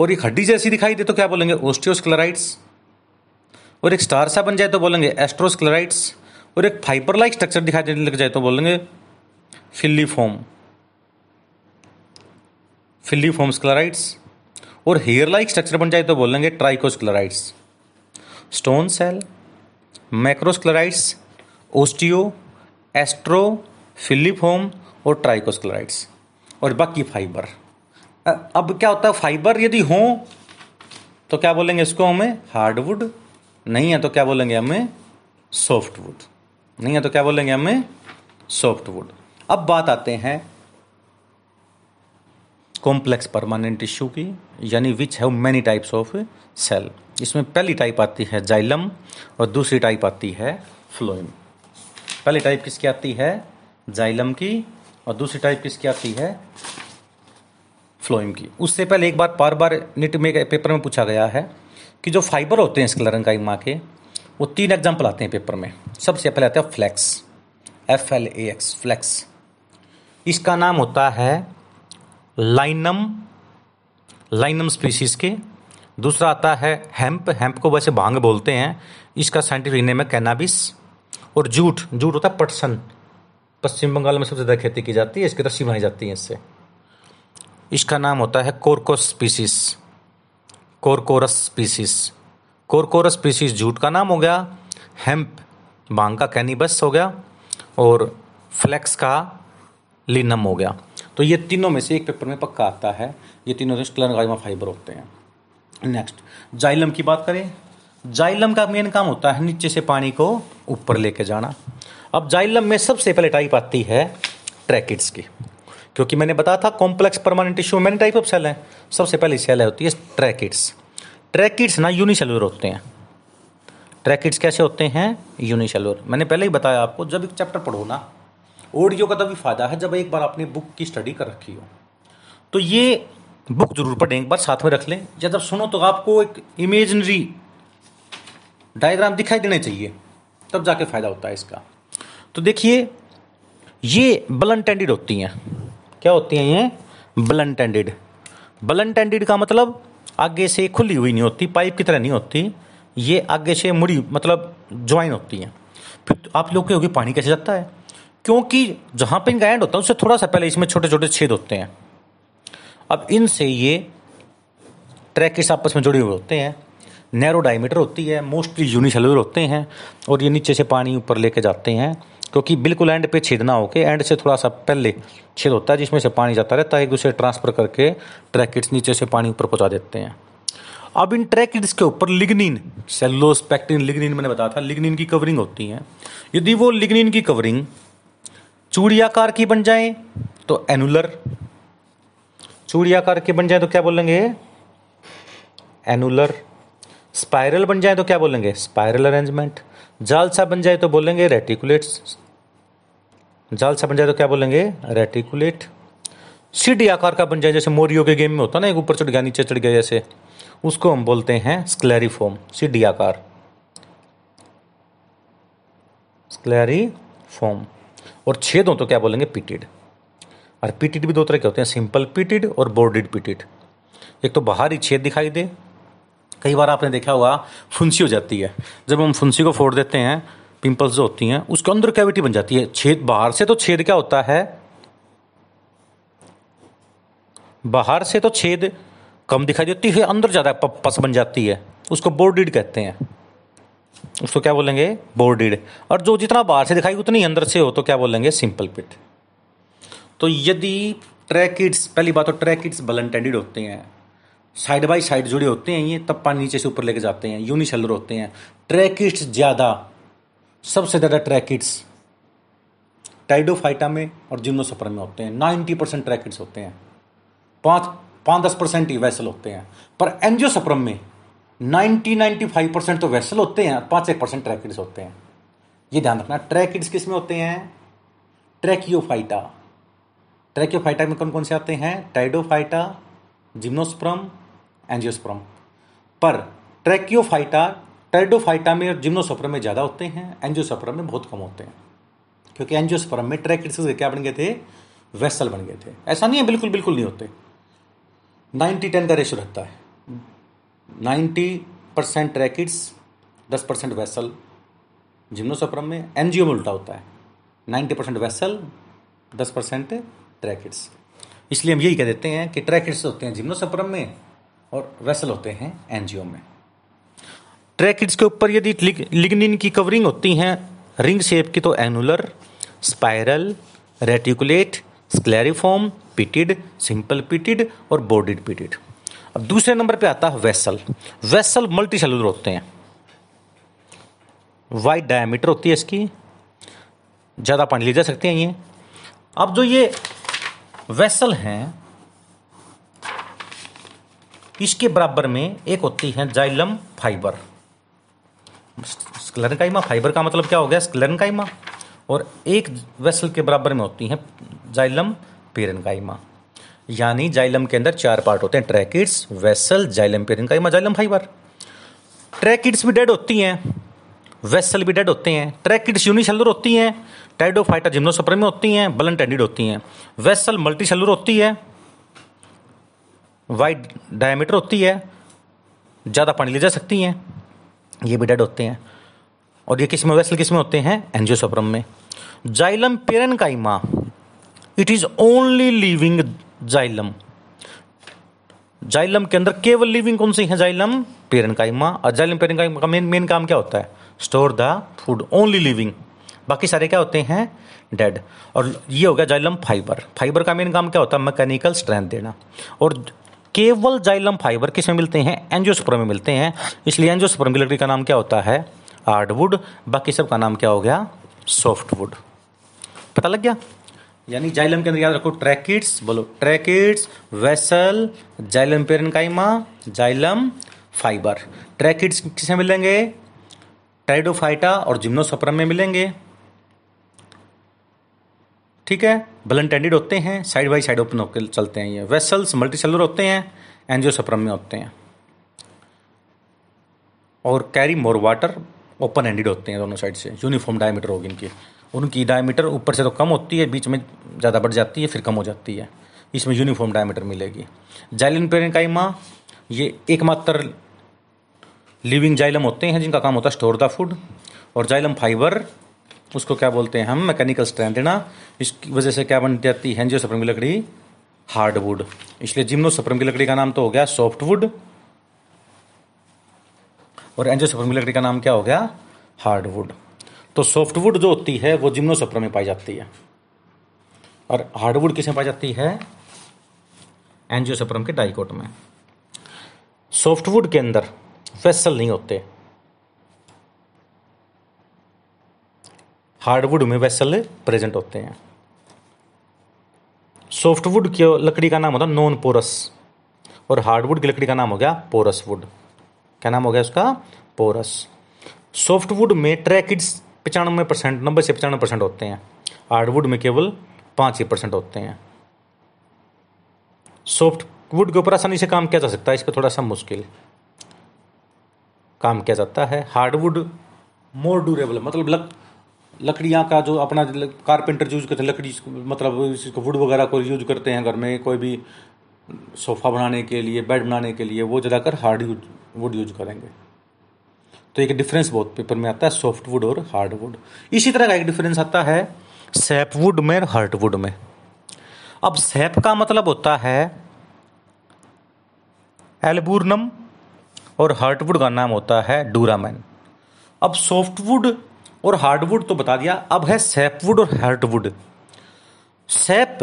और एक हड्डी जैसी दिखाई दे तो क्या बोलेंगे? ओस्टियोस्क्लेराइट्स और एक स्टार सा बन जाए तो बोलेंगे एस्ट्रोस्क्लेराइट्स और एक फाइबर लाइक स्ट्रक्चर दिखाई देने लग जाए तो बोलेंगे फिलीफोम फिलीफोम स्क्लेराइट्स और हेयर लाइक स्ट्रक्चर बन जाए तो बोलेंगे trichosclereids stone cell macrosclereids osteo astro filiform और ट्राइकोस्क्लेराइट्स और बाकी फाइबर अब क्या होता है फाइबर यदि हो तो क्या बोलेंगे इसको हमें? हार्डवुड नहीं है तो क्या बोलेंगे हमें? सॉफ्टवुड नहीं है तो क्या बोलेंगे हमें? सॉफ्टवुड अब बात आते हैं कॉम्प्लेक्स परमानेंट टिश्यू की, यानी which have many types of cell इसमें पहली टाइप आती है जाइलम और दूसरी टाइप आती है फ्लोइम पहली टाइप किसकी आती है? जाइलम की और दूसरी टाइप किसकी आती है? फ्लोइम की। उससे पहले एक बार बार बार निट में पेपर में पूछा गया है कि जो फाइबर होते हैं स्कलरन का माँ के, वो तीन एग्ज़ाम्पल आते हैं पेपर में। सबसे पहले आता है flax F L A X flax इसका नाम होता है लाइनम लाइनम स्पीसीज के। दूसरा आता है हेम्प हेम्प को वैसे भाँग बोलते हैं। इसका साइंटिफिक नेम है कैनाबिस और जूट जूट होता है पटसन। पश्चिम बंगाल में सबसे ज़्यादा खेती की जाती है, इसकी रस्सी बनाई जाती है इससे। इसका नाम होता है Corchorus species. Corchorus species. Corchorus species jute का नाम हो गया, हेम्प बांग का कैनिबस हो गया, और फ्लेक्स का लिनम हो गया। तो ये तीनों में से एक पेपर में पक्का आता है, ये तीनों स्क्लेरगाइमा फाइबर होते हैं। नेक्स्ट जाइलम की बात करें। जाइलम का मेन काम होता है नीचे से पानी को ऊपर लेके जाना। अब जाइलम में सबसे पहले टाइप आती है ट्रैकिड्स की। क्योंकि मैंने बताया था complex permanent tissue many type of cell है। सबसे पहले सेल है होती है ट्रैकिड्स ट्रैकिड्स ना यूनिसेलुलर होते हैं। ट्रैकिड्स कैसे होते हैं? यूनिसेलुलर मैंने पहले ही बताया आपको, जब एक चैप्टर पढ़ो ना ऑडियो का तभी फ़ायदा है जब एक बार आपने बुक की स्टडी कर रखी हो। तो ये बुक ज़रूर पढ़ें, एक बार साथ में रख लें। या जब सुनो तो आपको एक इमेजनरी डायग्राम दिखाई देने चाहिए, तब जाके फ़ायदा होता है इसका। तो देखिए, ये बलन टेंडेड होती हैं। क्या होती हैं ये? बलन टेंडेड बलन टेंडेड का मतलब आगे से खुली हुई नहीं होती, पाइप की तरह नहीं होती, ये आगे से मुड़ी मतलब ज्वाइन होती हैं। फिर आप लोग के होगी, पानी कैसे जाता है? क्योंकि जहाँ पे इनका एंड होता है, उससे थोड़ा सा पहले इसमें छोटे छोटे छेद होते हैं। अब इनसे ये ट्रैकिस आपस में जुड़े हुए होते हैं। नैरो डायमीटर होती है मोस्टली यूनिसेलुलर होते हैं, और ये नीचे से पानी ऊपर लेके जाते हैं। क्योंकि बिल्कुल एंड पे छेद ना होके एंड से थोड़ा सा पहले छेद होता है, जिसमें से पानी जाता रहता है, एक दूसरे ट्रांसफ़र करके ट्रैकिड्स नीचे से पानी ऊपर पहुँचा देते हैं। अब इन ट्रैकिड्स के ऊपर लिग्निन सेलोस पैक्टिन लिग्निन मैंने बताया था लिग्निन की कवरिंग होती है। यदि वो लिग्निन की कवरिंग चूड़ियाकार की बन जाए तो एनुलर चूड़ी आकार की बन जाए तो क्या बोलेंगे? एनुलर स्पाइरल बन जाए तो क्या बोलेंगे? स्पाइरल अरेंजमेंट जालसा बन जाए तो बोलेंगे रेटिकुलेट्स जालसा बन जाए तो क्या बोलेंगे? रेटिकुलेट। सीडी आकार का बन जाए, जैसे मोरियो के गेम में होता ना, एक ऊपर चढ़ गया, नीचे चढ़ गया, जैसे, उसको हम बोलते हैं स्क्लेरिफोम सीडी आकार। स्क्लेरिफोम और छेद हो तो क्या बोलेंगे? पिटिड और पीटिड भी दो तरह के होते हैं सिंपल पीटिड और बोर्डिड पीटिड एक तो बाहर ही छेद दिखाई दे कई बार आपने देखा होगा, फुंसी हो जाती है। जब हम फुंसी को फोड़ देते हैं, पिंपल्स जो होती हैं, उसके अंदर कैविटी बन जाती है। छेद, बाहर से तो छेद क्या होता है? बाहर से तो छेद कम दिखाई देती है, अंदर ज़्यादा पस बन जाती है। उसको बोर्डिड कहते हैं। उसको क्या बोलेंगे? बोर्डिड। और जो जितना बाहर से दिखाई उतनी अंदर से हो तो क्या बोलेंगे? Simple pit. तो यदि ट्रैकिड्स, पहली बात तो ट्रैकिड्स बलंटेंडेड होते हैं। साइड बाई साइड जुड़े होते हैं ये, तब पानी नीचे से ऊपर लेके जाते हैं यूनिसेलर होते हैं। ट्रैकिड्स ज़्यादा, सबसे ज़्यादा ट्रैकिड्स टाइडोफाइटा में और जिम्नोसपर में होते हैं। नाइन्टी परसेंट ट्रैकिड्स होते हैं। पाँच पाँच दस परसेंट ही वैसल होते हैं। पर एनजियोसप्रम में नाइन्टी नाइन्टी फाइव परसेंट तो वैसल होते हैं पाँच एक परसेंट ट्रैकिड्स होते हैं। ये ध्यान रखना ट्रैकिड्स किसमें होते हैं? ट्रैकियोफाइटा ट्रैकियोफाइटा में कौन कौन से आते हैं? टाइडोफाइटा जिम्नोस्प्रम एंजियोस्प्रम। पर ट्रैकियोफाइटा टेडोफाइटा में और जिम्नोसोप्रम में ज़्यादा होते हैं, एंजियोसोप्रम में बहुत कम होते हैं। क्योंकि एंजियोस्प्रम में ट्रैकिड्स क्या बन गए थे? वेसल बन गए थे। ऐसा नहीं है, बिल्कुल बिल्कुल नहीं होते। नाइन्टी टेन का रेशो रहता है। नाइन्टी परसेंट ट्रैकिड्स, दस परसेंट वेसल। जिम्नोसोप्रम में एनजीओ में उल्टा होता है। नाइन्टी परसेंट वेसल, दस परसेंट ट्रैकिड्स। इसलिए हम यही कह देते हैं कि ट्रैकिड्स होते हैं जिम्नोसप्रम में। और वेसल होते हैं एनजीओ में। ट्रैकिड्स के ऊपर यदि लिग्निन की कवरिंग होती हैं रिंग शेप की तो annular spiral reticulate scalariform pitted simple pitted और बोर्डिड पिटिड अब दूसरे नंबर पे आता है वेसल वेसल मल्टी सेलुलर होते हैं। वाइड डायमीटर होती है इसकी। ज़्यादा पानी ले जा सकते हैं ये। अब जो ये वेसल हैं इसके बराबर में एक होती है जाइलम फाइबर। स्क्लेरनकाइमा फाइबर का मतलब क्या हो गया? स्क्लेरनकाइमा। और एक वेसल के बराबर में होती है जाइलम पेरनकाइमा। यानी जाइलम के अंदर चार पार्ट होते हैं, tracheids, vessel, xylem parenchyma, xylem fibre. Tracheids भी डेड होती हैं, वेसल भी डेड होते हैं। ट्रैकिड्स यूनिसेलुलर होती हैं टाइडोफाइटा जिम्नोसपर में होती हैं बलन टेंडिड होती हैं। वेसल मल्टी सेलुलर होती है वाइड डायमीटर होती है, ज़्यादा पानी ले जा सकती हैं, ये भी डेड होते हैं। और ये किसमें, वेसल किसमें होते हैं? एंजियोसप्रम में। Xylem parenchyma it is only living xylem. Xylem के अंदर केवल लिविंग कौन सी है? जाइलम पेरन काइमा और जाइलम पेरन काइमा का मेन मेन काम क्या होता है? Store the food only living बाकी सारे क्या होते हैं? डेड और ये हो गया जाइलम फाइबर। फाइबर का मेन काम क्या होता है? मैकेनिकल स्ट्रेंथ देना। और केवल जाइलम फाइबर किसमें मिलते हैं? एंजियोस्पर्म में मिलते हैं। इसलिए एंजियोस्पर्म की लकड़ी का नाम क्या होता है? हार्डवुड। बाकी सब का नाम क्या हो गया? सॉफ्टवुड। पता लग गया? यानी जाइलम के अंदर याद रखो, ट्रैकिड्स, बोलो, tracheids, vessel, xylem parenchyma, xylem fibre. Tracheids किसे मिलेंगे? टाइडोफाइटा और जिम्नोसप्रम में मिलेंगे। ठीक है? बलनटेंडेड होते हैं साइड बाई साइड ओपन होकर चलते हैं ये। वेसल्स मल्टीसेलर होते हैं एंजियोसप्रम में होते हैं। और carry more water open ended होते हैं दोनों साइड से। यूनिफॉर्म डायमीटर होगी इनकी। उनकी डायमीटर ऊपर से तो कम होती है, बीच में ज़्यादा बढ़ जाती है, फिर कम हो जाती है। इसमें यूनिफॉर्म डायमीटर मिलेगी। जाइलिन पेरेंकाइमा, ये एकमात्र लिविंग जाइलम होते हैं जिनका काम होता है स्टोर द फ़ूड और जाइलम फाइबर उसको क्या बोलते हैं हम? मैकेनिकल स्ट्रेंथ देना इसकी वजह से क्या बन जाती है? एंजियोस्पर्म की लकड़ी हार्डवुड इसलिए जिम्नो जिम्नोस्पर्म की लकड़ी का नाम तो हो गया सॉफ्टवुड और एंजियोस्पर्म की लकड़ी का नाम क्या हो गया? हार्डवुड तो सॉफ्टवुड जो होती है, वो जिम्नोस्पर्म में पाई जाती है। और हार्डवुड किसमें पाई जाती है? एंजियोस्पर्म के डाइकोट में। सॉफ्टवुड के अंदर वेसल नहीं होते। हार्डवुड में वैसल प्रेजेंट होते हैं। सॉफ्टवुड की लकड़ी का नाम होता है नॉन पोरस। और हार्डवुड की लकड़ी का नाम हो गया पोरस वुड क्या नाम हो गया उसका? पोरस। सॉफ्टवुड में ट्रैकिड्स पचानवे परसेंट नब्बे से पचानवे परसेंट होते हैं। हार्डवुड में केवल पाँच ही परसेंट होते हैं। सॉफ्ट वुड के ऊपर आसानी से काम किया जा सकता है इस पर थोड़ा सा मुश्किल। काम किया जाता है। हार्डवुड मोर ड्यूरेबल मतलब लक, लकड़ियाँ का जो अपना कारपेंटर यूज़ करते हैं, लकड़ी मतलब वुड वगैरह को यूज़ करते हैं घर में, कोई भी सोफ़ा बनाने के लिए बेड बनाने के लिए, वो ज़्यादातर हार्ड यूज़ वुड यूज़ करेंगे। तो एक डिफरेंस बहुत पेपर में आता है सॉफ्ट वुड और हार्ड वुड इसी तरह का एक डिफरेंस आता है सैप वुड में और हार्ड वुड में। अब सैप का मतलब होता है एल्बूर्नम और हार्टवुड का नाम होता है डूरामैन अब सॉफ्टवुड और हार्डवुड तो बता दिया, अब है सैपवुड और हार्टवुड सैप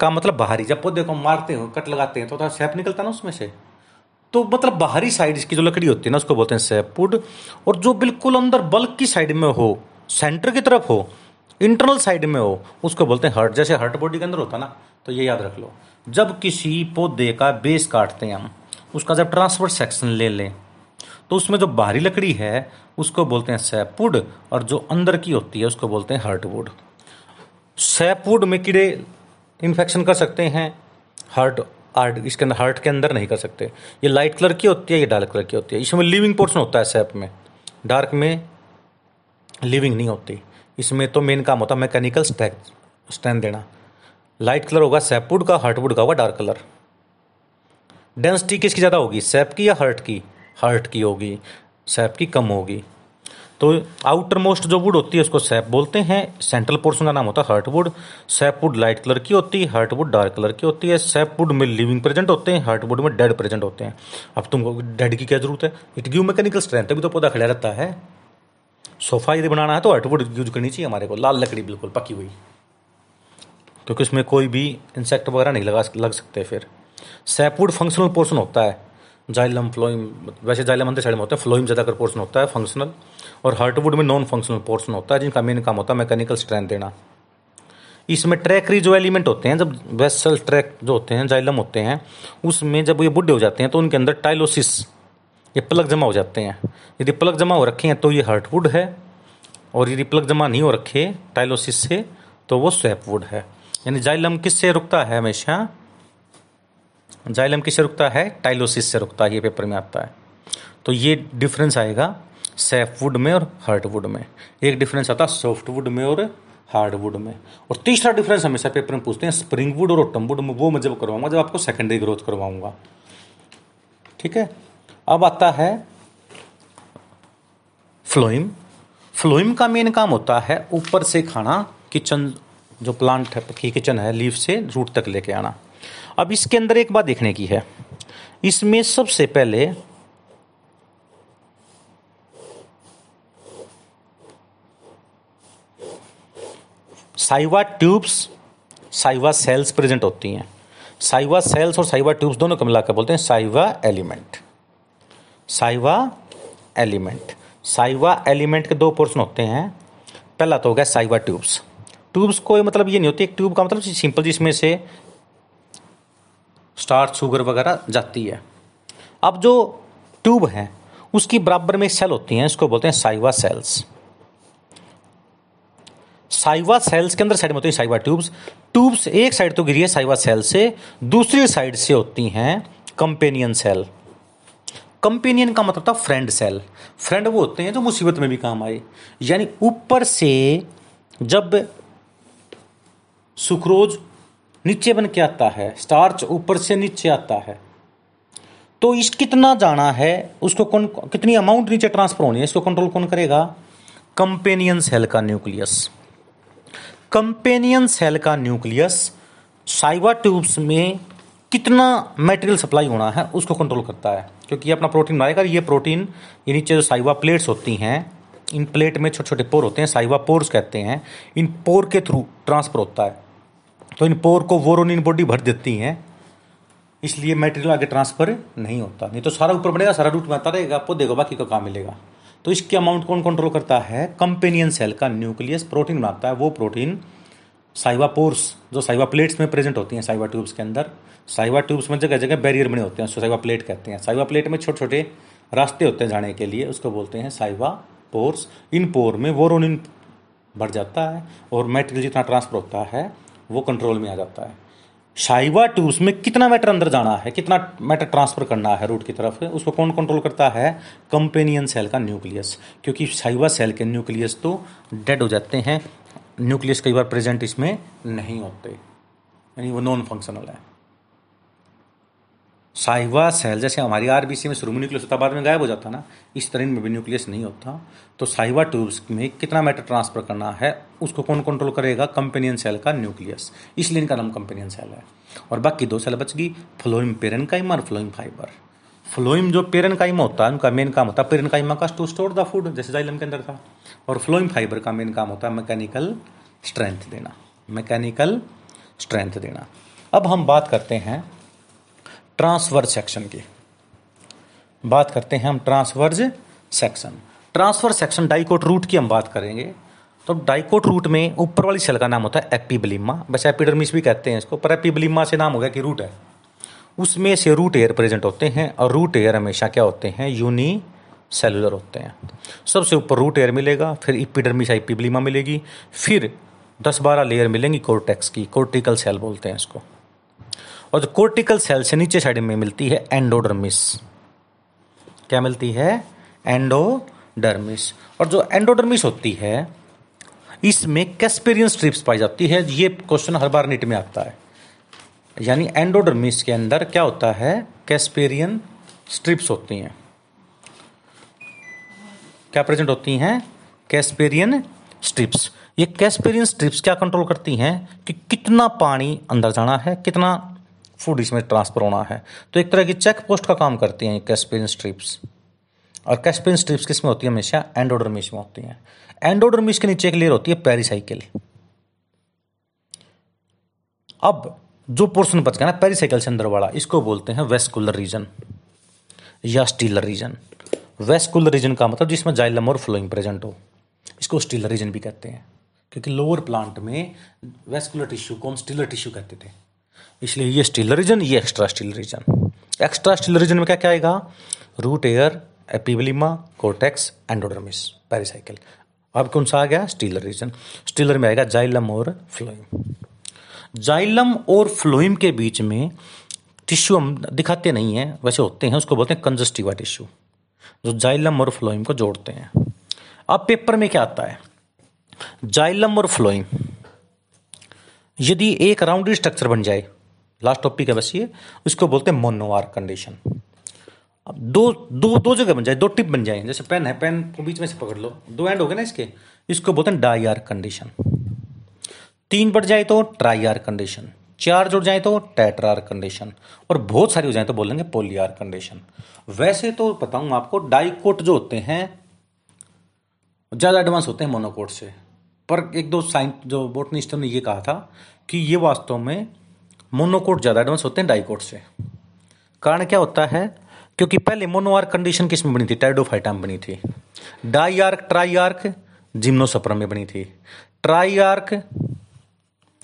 का मतलब बाहरी, जब पौधे को मारते हो, कट लगाते हैं तो होता सैप निकलता ना उसमें से? तो मतलब बाहरी साइड इसकी जो लकड़ी होती है ना, उसको बोलते हैं सैपवुड। और जो बिल्कुल अंदर बल्क की साइड में हो, सेंटर की तरफ़ हो, इंटरनल साइड में हो, उसको बोलते हैं हर्ट जैसे हर्ट बॉडी के अंदर होता ना तो ये याद रख लो। जब किसी पौधे का बेस काटते हैं हम, उसका जब ट्रांसफ़र सेक्शन ले लें तो उसमें जो बाहरी लकड़ी है उसको बोलते हैं सैपवुड और जो अंदर की होती है उसको बोलते हैं हर्टवुड। सैपवुड में कीड़े इन्फेक्शन कर सकते हैं, हर्ट, आर्ट, इसके अंदर, हार्ट के अंदर नहीं कर सकते। ये लाइट कलर की होती है, ये डार्क कलर की होती है। इसमें लिविंग पोर्शन होता है सैप में। डार्क में लिविंग नहीं होती। इसमें तो मेन काम होता है मैकेनिकल स्ट्रेंथ देना। लाइट कलर होगा सैपवुड का, हार्टवुड का होगा डार्क कलर डेंसिटी किसकी ज़्यादा होगी? सैप की या हर्ट की? हर्ट की होगी। सैप की कम होगी। तो आउटर मोस्ट जो वुड होती है, उसको सैप बोलते हैं। सेंट्रल पोर्शन का नाम होता है heart wood sap wood light colour की होती है हर्ट वुड डार्क कलर की होती है। सैप वुड में लिविंग प्रेजेंट होते हैं हर्ट वुड में डेड प्रेजेंट होते हैं। अब तुमको डेड की क्या ज़रूरत है? इट गिव मैकेनिकल स्ट्रेंथ तभी तो पौधा खड़ा रहता है। सोफा यदि बनाना है तो हर्ट वुड यूज़ करनी चाहिए हमारे को। लाल लकड़ी बिल्कुल पकी हुई। क्योंकि उसमें कोई भी इंसेक्ट वगैरह नहीं लगा लग सकते फिर। सैपवुड फंक्शनल पोर्शन होता है। जाइलम फ्लोइम, वैसे जाइलम अंदर साइड में होता है, फ्लोइम ज़्यादातर पोर्शन होता है फंक्शनल और हार्टवुड में नॉन फंक्शनल पोर्शन होता है, जिनका मेन काम होता है मैकेनिकल स्ट्रेंथ देना। इसमें ट्रैकरी जो एलिमेंट होते हैं, जब वेसल ट्रैक जो होते हैं, जाइलम होते हैं, उसमें जब ये बुढ़े हो जाते हैं तो उनके अंदर टाइलोसिस ये प्लग जमा हो जाते हैं। यदि प्लग जमा हो रखे हैं तो ये हार्टवुड है, और यदि प्लग जमा नहीं हो रखे टाइलोसिस से तो वो स्वैपवुड है। यानी जाइलम किससे रुकता है हमेशा? जाइलम किससे रुकता है? टाइलोसिस से रुकता है, ये पेपर में आता है। तो ये डिफरेंस आएगा सैफवुड में और हार्डवुड में। एक डिफरेंस आता है सॉफ्टवुड में और हार्डवुड में। और तीसरा डिफरेंस हमेशा पेपर में पूछते हैं स्प्रिंग वुड और ऑटमवुड में, वो मैं जब करवाऊँगा, जब आपको सेकेंडरी ग्रोथ करवाऊँगा। ठीक है? अब आता है फ्लोइम फ्लोइम का मेन काम होता है ऊपर से खाना किचन जो प्लांट है किचन है लीफ से रूट तक लेके आना। अब इसके अंदर एक बात देखने की है। इसमें सबसे पहले sieve tubes, sieve cells present होती हैं। साइवा सेल्स और साइवा ट्यूब्स दोनों को मिलाकर बोलते हैं sieve element. Sieve element. Sieve element के दो पोर्शन होते हैं। पहला तो हो गया साइवा ट्यूब्स। ट्यूब्स कोई मतलब ये नहीं होती, एक ट्यूब का मतलब सिंपल जिसमें से स्टार्च शुगर वगैरह जाती है। अब जो ट्यूब है, उसकी बराबर में सेल होती हैं, इसको बोलते हैं साइवा सेल्स। साइवा सेल्स के अंदर साइड में होती है साइवा ट्यूब्स। ट्यूब्स एक साइड तो गिरी है साइवा सेल से, दूसरी साइड से होती हैं कंपेनियन सेल। कंपेनियन का मतलब था फ्रेंड सेल। फ्रेंड वो होते हैं जो मुसीबत में भी काम आए। यानी ऊपर से जब सुक्रोज नीचे बन के आता है? स्टार्च ऊपर से नीचे आता है। तो इस कितना जाना है? उसको कौन, कितनी अमाउंट नीचे ट्रांसफ़र होनी है? इसको कंट्रोल कौन करेगा? कंपेनियन सेल का न्यूक्लियस कंपेनियन सेल का न्यूक्लियस साइवा ट्यूब्स में कितना मटेरियल सप्लाई होना है, उसको कंट्रोल करता है। क्योंकि ये अपना प्रोटीन बनाएगा ये प्रोटीन ये नीचे जो साइवा प्लेट्स होती हैं, इन प्लेट में छोटे छोटे पोर होते हैं साइवा पोर्स कहते हैं, इन पोर के थ्रू ट्रांसफ़र होता है। तो इन पोर को वोरोनिन बॉडी भर देती हैं, इसलिए मटेरियल आगे ट्रांसफ़र नहीं होता। नहीं तो सारा ऊपर बनेगा सारा रूट में आता रहेगा, आपको देखो, बाकी को कहाँ मिलेगा। तो इसके अमाउंट कौन कंट्रोल करता है? कंपेनियन सेल का न्यूक्लियस प्रोटीन बनाता है, वो प्रोटीन साइवा पोर्स जो साइवा प्लेट्स में प्रेजेंट होती हैं साइवा ट्यूब्स के अंदर। साइवा ट्यूब्स में जगह जगह बैरियर बने होते हैं साइवा प्लेट कहते हैं। साइवा प्लेट में छोटे छोटे रास्ते होते हैं जाने के लिए, उसको बोलते हैं साइवा पोर्स इन पोर में वोरोनिन बढ़ जाता है और मेटेरियल जितना ट्रांसफ़र होता है वो कंट्रोल में आ जाता है। शाइवा ट्यूब्स में कितना मैटर अंदर जाना है, कितना मैटर ट्रांसफ़र करना है रूट की तरफ़, उसको कौन कंट्रोल करता है? कंपेनियन सेल का न्यूक्लियस क्योंकि शाइवा सेल के न्यूक्लियस तो डेड हो जाते हैं न्यूक्लियस कई बार प्रेजेंट इसमें नहीं होते। यानी वो नॉन फंक्शनल है। साइवा सेल, जैसे हमारी आरबीसी में शुरू में न्यूक्लियस होता, बाद में गायब हो जाता ना, इस तरह में भी न्यूक्लियस नहीं होता। तो साइवा ट्यूब्स में कितना मैटर ट्रांसफ़र करना है, उसको कौन कंट्रोल करेगा? कंपेनियन सेल का न्यूक्लियस इसलिए इनका नाम कंपेनियन सेल है। और बाकी दो सेल बच गई फ्लोइम पेरन काइम और फ्लोइम फाइबर फ्लोइम जो पेरन काइम होता है उनका मेन काम होता है पेरन काइमा का टू स्टोर द फ़ूड जैसे जाइलम के अंदर था। और फ्लोइम फाइबर का मेन काम होता है मैकेनिकल स्ट्रेंथ देना। मैकेनिकल स्ट्रेंथ देना। अब हम बात करते हैं ट्रांसवर्ज सेक्शन की। बात करते हैं हम transverse section. Transverse section dicot root की हम बात करेंगे। तो डाइकोट रूट में ऊपर वाली सेल का नाम होता है एपीबलिमा बस एपिडर्मिस भी कहते हैं इसको, पर एपीबलिमा से नाम हो गया कि रूट है। उसमें से रूट एयर प्रेजेंट होते हैं और रूट एयर हमेशा क्या होते हैं? यूनी सेलुलर होते हैं। सबसे ऊपर रूट एयर मिलेगा, फिर इपिडर्मिस एपीबलिमा मिलेगी, फिर दस बारह लेयर मिलेंगी कोर्टेक्स की, कोर्टिकल सेल बोलते हैं इसको। और जो कोर्टिकल सेल से नीचे साइड में मिलती है एंडोडर्मिस क्या मिलती है? एंडोडर्मिस और जो एंडोडर्मिस होती है, इसमें कैस्पेरियन स्ट्रिप्स पाई जाती है। ये क्वेश्चन हर बार नीट में आता है। यानी एंडोडर्मिस के अंदर क्या होता है? कैस्पेरियन स्ट्रिप्स होती हैं। क्या प्रेजेंट होती हैं? कैस्पेरियन स्ट्रिप्स ये कैस्पेरियन स्ट्रिप्स क्या कंट्रोल करती हैं? कि कितना पानी अंदर जाना है, कितना फ़ूड इसमें ट्रांसफ़र होना है। तो एक तरह की चेक पोस्ट का काम करती हैं कैस्पिन स्ट्रिप्स। और कैस्पिन स्ट्रिप्स किसमें होती है? हमेशा एंडोडर्मिस में होती हैं। एंडोडर्मिस के नीचे एक लेयर होती है पेरिसाइकिल। अब जो पोर्शन बच गया ना, पेरिसाइकिल से अंदर वाला, इसको बोलते हैं वेस्कुलर रीजन या स्टीलर रीजन। वेस्कुलर रीजन का मतलब जिसमें जाइलम और फ्लोइंग प्रेजेंट हो। इसको स्टीलर रीजन भी कहते हैं। क्योंकि लोअर प्लांट में वेस्कुलर टिश्यू को हम स्टीलर टिश्यू कहते थे। इसलिए ये स्टील रीजन, ये extra stele region. Extra stele region में क्या क्या आएगा? Root hair epiblema cortex endodermis pericycle अब कौन सा आ गया? Stealer reason. स्टीलर में आएगा जाइलम और फ्लोइम जाइलम और फ्लोइम के बीच में टिश्यू हम दिखाते नहीं हैं, वैसे होते हैं, उसको बोलते हैं कंजस्टिवा टिश्यू जो जाइलम और फ्लोइम को जोड़ते हैं। अब पेपर में क्या आता है? जाइलम और फ्लोइम यदि एक राउंडेड स्ट्रक्चर बन जाए लास्ट टॉपिक है बस ये। उसको बोलते हैं मोनोआर कंडीशन अब दो दो दो जगह बन जाए, दो टिप बन जाए। जैसे पेन है पेन को बीच में से पकड़ लो। दो एंड हो गए ना इसके। इसको बोलते हैं डाई आर कंडीशन तीन बढ़ जाए तो ट्राई आर कंडीशन चार जुड़ जाए तो टेट्रार कंडीशन और बहुत सारी हो जाए तो बोलेंगे पोलियार कंडीशन वैसे तो बताऊँ आपको डाइकोट जो होते हैं, ज़्यादा एडवांस होते हैं मोनोकोट से। पर एक दो साइंस जो बोटनिस्टों ने ये कहा था कि ये वास्तव में मोनोकोट ज़्यादा एडवांस होते हैं डाइकोट से। कारण क्या होता है? क्योंकि पहले मोनोआर्क कंडीशन किसमें बनी थी? टाइडोफाइटा में बनी थी। Diarch triarch gymnosperm में बनी थी। ट्राई आर्क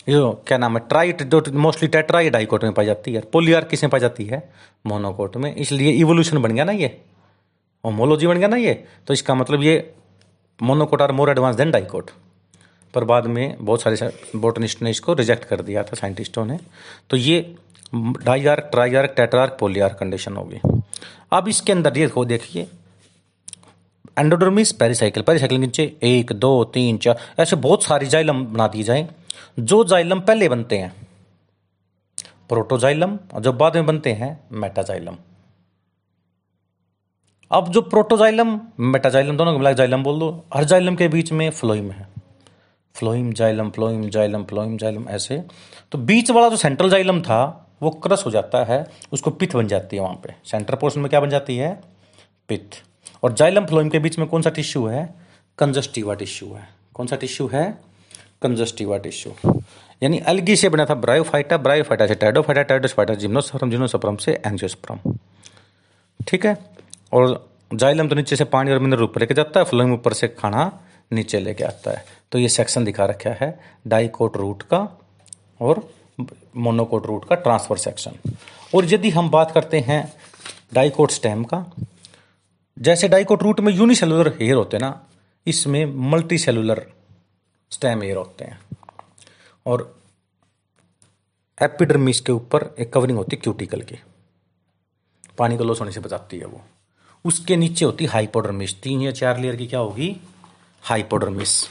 यो, क्या नाम है? ट्राई जो मोस्टली टेट्रा ये डाइकोट में पाई जाती है। पोलियार्क किसमें पाई जाती है? मोनोकोट में। इसलिए इवोल्यूशन बन गया ना ये। होमोलॉजी बन गया ना ये। तो इसका मतलब ये monocot are more advance than dicot पर बाद में बहुत सारे बोटनिस्ट ने इसको रिजेक्ट कर दिया था साइंटिस्टों ने। तो ये diarch triarch tetrarch polyarch condition होगी अब इसके अंदर ये को देखिए। एंडोडर्मिस पेरिसाइकिल पेरिसाइकिल नीचे एक, दो, तीन, चार, ऐसे बहुत सारी जाइलम बना दिए जाए। जो जाइलम पहले बनते हैं प्रोटोजाइलम और जो बाद में बनते हैं मेटाजाइलम अब जो प्रोटोजाइलम मेटाजाइलम दोनों को मिला जाइलम बोल दो। हर जाइलम के बीच में फ्लोइम है। Phloem xylem phloem xylem phloem xylem ऐसे। तो बीच वाला जो सेंट्रल जाइलम था, वो क्रस हो जाता है, उसको पिथ बन जाती है वहाँ पे। सेंटर पोर्शन में क्या बन जाती है? पिथ और जाइलम फ्लोइम के बीच में कौन सा टिश्यू है? कंजस्टिवा टिश्यू है। कौन सा टिश्यू है? कंजस्टिवा टिश्यू यानी अलगी से बना था ब्रायोफाइटा ब्रायोफाइटा से टाइडोफाइटा टाइडोसफाइटा जिम्नोस्पर्म जिम्नोस्पर्म से एंजियोस्पर्म ठीक है? और जाइलम तो नीचे से पानी और मिनरल ऊपर लेके जाता है, फ्लोइम ऊपर से खाना नीचे लेके आता है। तो ये सेक्शन दिखा रखा है डाइकोट रूट का और मोनोकोट रूट का ट्रांसफ़र सेक्शन और यदि हम बात करते हैं डाइकोट स्टेम का, जैसे डाइकोट रूट में यूनिसेलुलर हेयर होते हैं ना, इसमें मल्टी सेलुलर स्टेम हेयर होते हैं। और एपिडर्मिस के ऊपर एक कवरिंग होती है क्यूटिकल की। पानी को लॉस होने से बचाती है वो। उसके नीचे होती हाइपोडर्मिस तीन या चार लेयर की क्या होगी? हाइपोडर्मिस।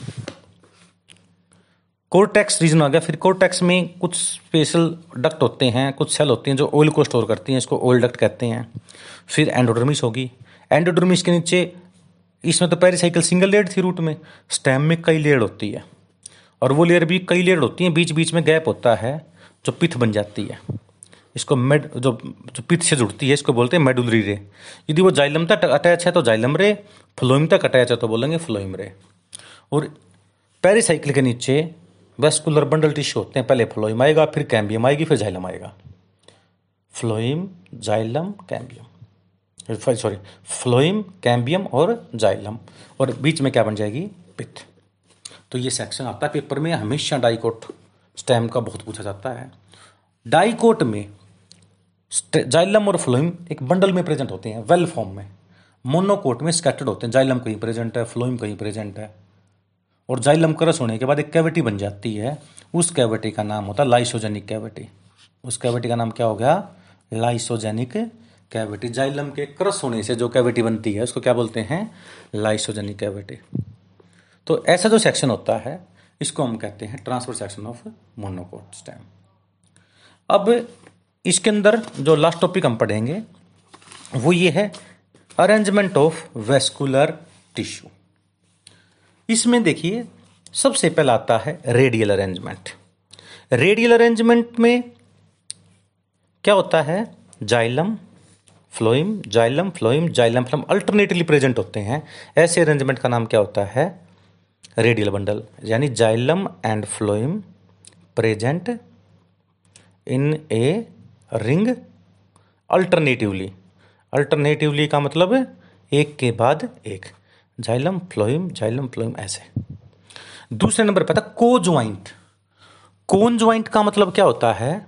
कोरटेक्स रीजन आ गया। फिर कोरटेक्स में कुछ स्पेशल डक्ट होते हैं, कुछ सेल होती हैं जो ऑयल को स्टोर करती हैं, इसको ऑयल डक्ट कहते हैं। फिर एंडोडर्मिस होगी। एंडोडर्मिस के नीचे, इसमें तो पेरिसाइकिल सिंगल लेयर थी रूट में। स्टेम में कई लेयर होती है। और वो लेयर भी कई लेयर होती हैं बीच बीच में गैप होता है, जो पिथ बन जाती है। इसको मेड, जो जो पिथ से जुड़ती है, इसको बोलते हैं मेडुलरी रे। यदि वो जाइलम तक अटैच है तो जाइलम रे फ्लोइम तक अटैच है तो बोलेंगे फ्लोइम रे। और पेरिसाइकिल के नीचे वेस्कुलर बंडल टिश्यू होते हैं, पहले फ्लोइम आएगा, फिर कैम्बियम आएगी, फिर जाइलम आएगा। Phloem, xylem, cambium. Sorry phloem, cambium और जाइलम। और बीच में क्या बन जाएगी? पिथ तो ये सेक्शन आता है पेपर में हमेशा डाइकोट स्टेम का बहुत पूछा जाता है। डाइकोट में जाइलम और फ्लोइम एक बंडल में प्रेजेंट होते हैं वेल फॉर्म में। मोनोकोट में स्कैटर्ड होते हैं। जाइलम कहीं प्रेजेंट है, फ्लोइम कहीं प्रेजेंट है। और जाइलम क्रस होने के बाद एक कैविटी बन जाती है। उस कैविटी का नाम होता है लाइसोजेनिक कैविटी उस कैविटी का नाम क्या हो गया? लाइसोजेनिक कैविटी जाइलम के क्रस होने से जो कैविटी बनती है, उसको क्या बोलते हैं? लाइसोजेनिक कैविटी तो ऐसा जो सेक्शन होता है, इसको हम कहते हैं transverse section of monocot stem अब इसके अंदर जो लास्ट टॉपिक हम पढ़ेंगे, वो ये है अरेंजमेंट ऑफ़ वेस्कुलर टिश्यू इसमें देखिए, सबसे पहला आता है रेडियल अरेंजमेंट रेडियल अरेंजमेंट में क्या होता है? Xylem, phloem xylem phloem, xylem phloem alternatively present होते हैं। ऐसे अरेंजमेंट का नाम क्या होता है? रेडियल बंडल यानी xylem and phloem present in a ring alternatively alternatively का मतलब एक के बाद एक। जाइलम फ्लोइम जाइलम फ्लोइम ऐसे। दूसरे नंबर पर था को ज्वाइंट कोन ज्वाइंट का मतलब क्या होता है?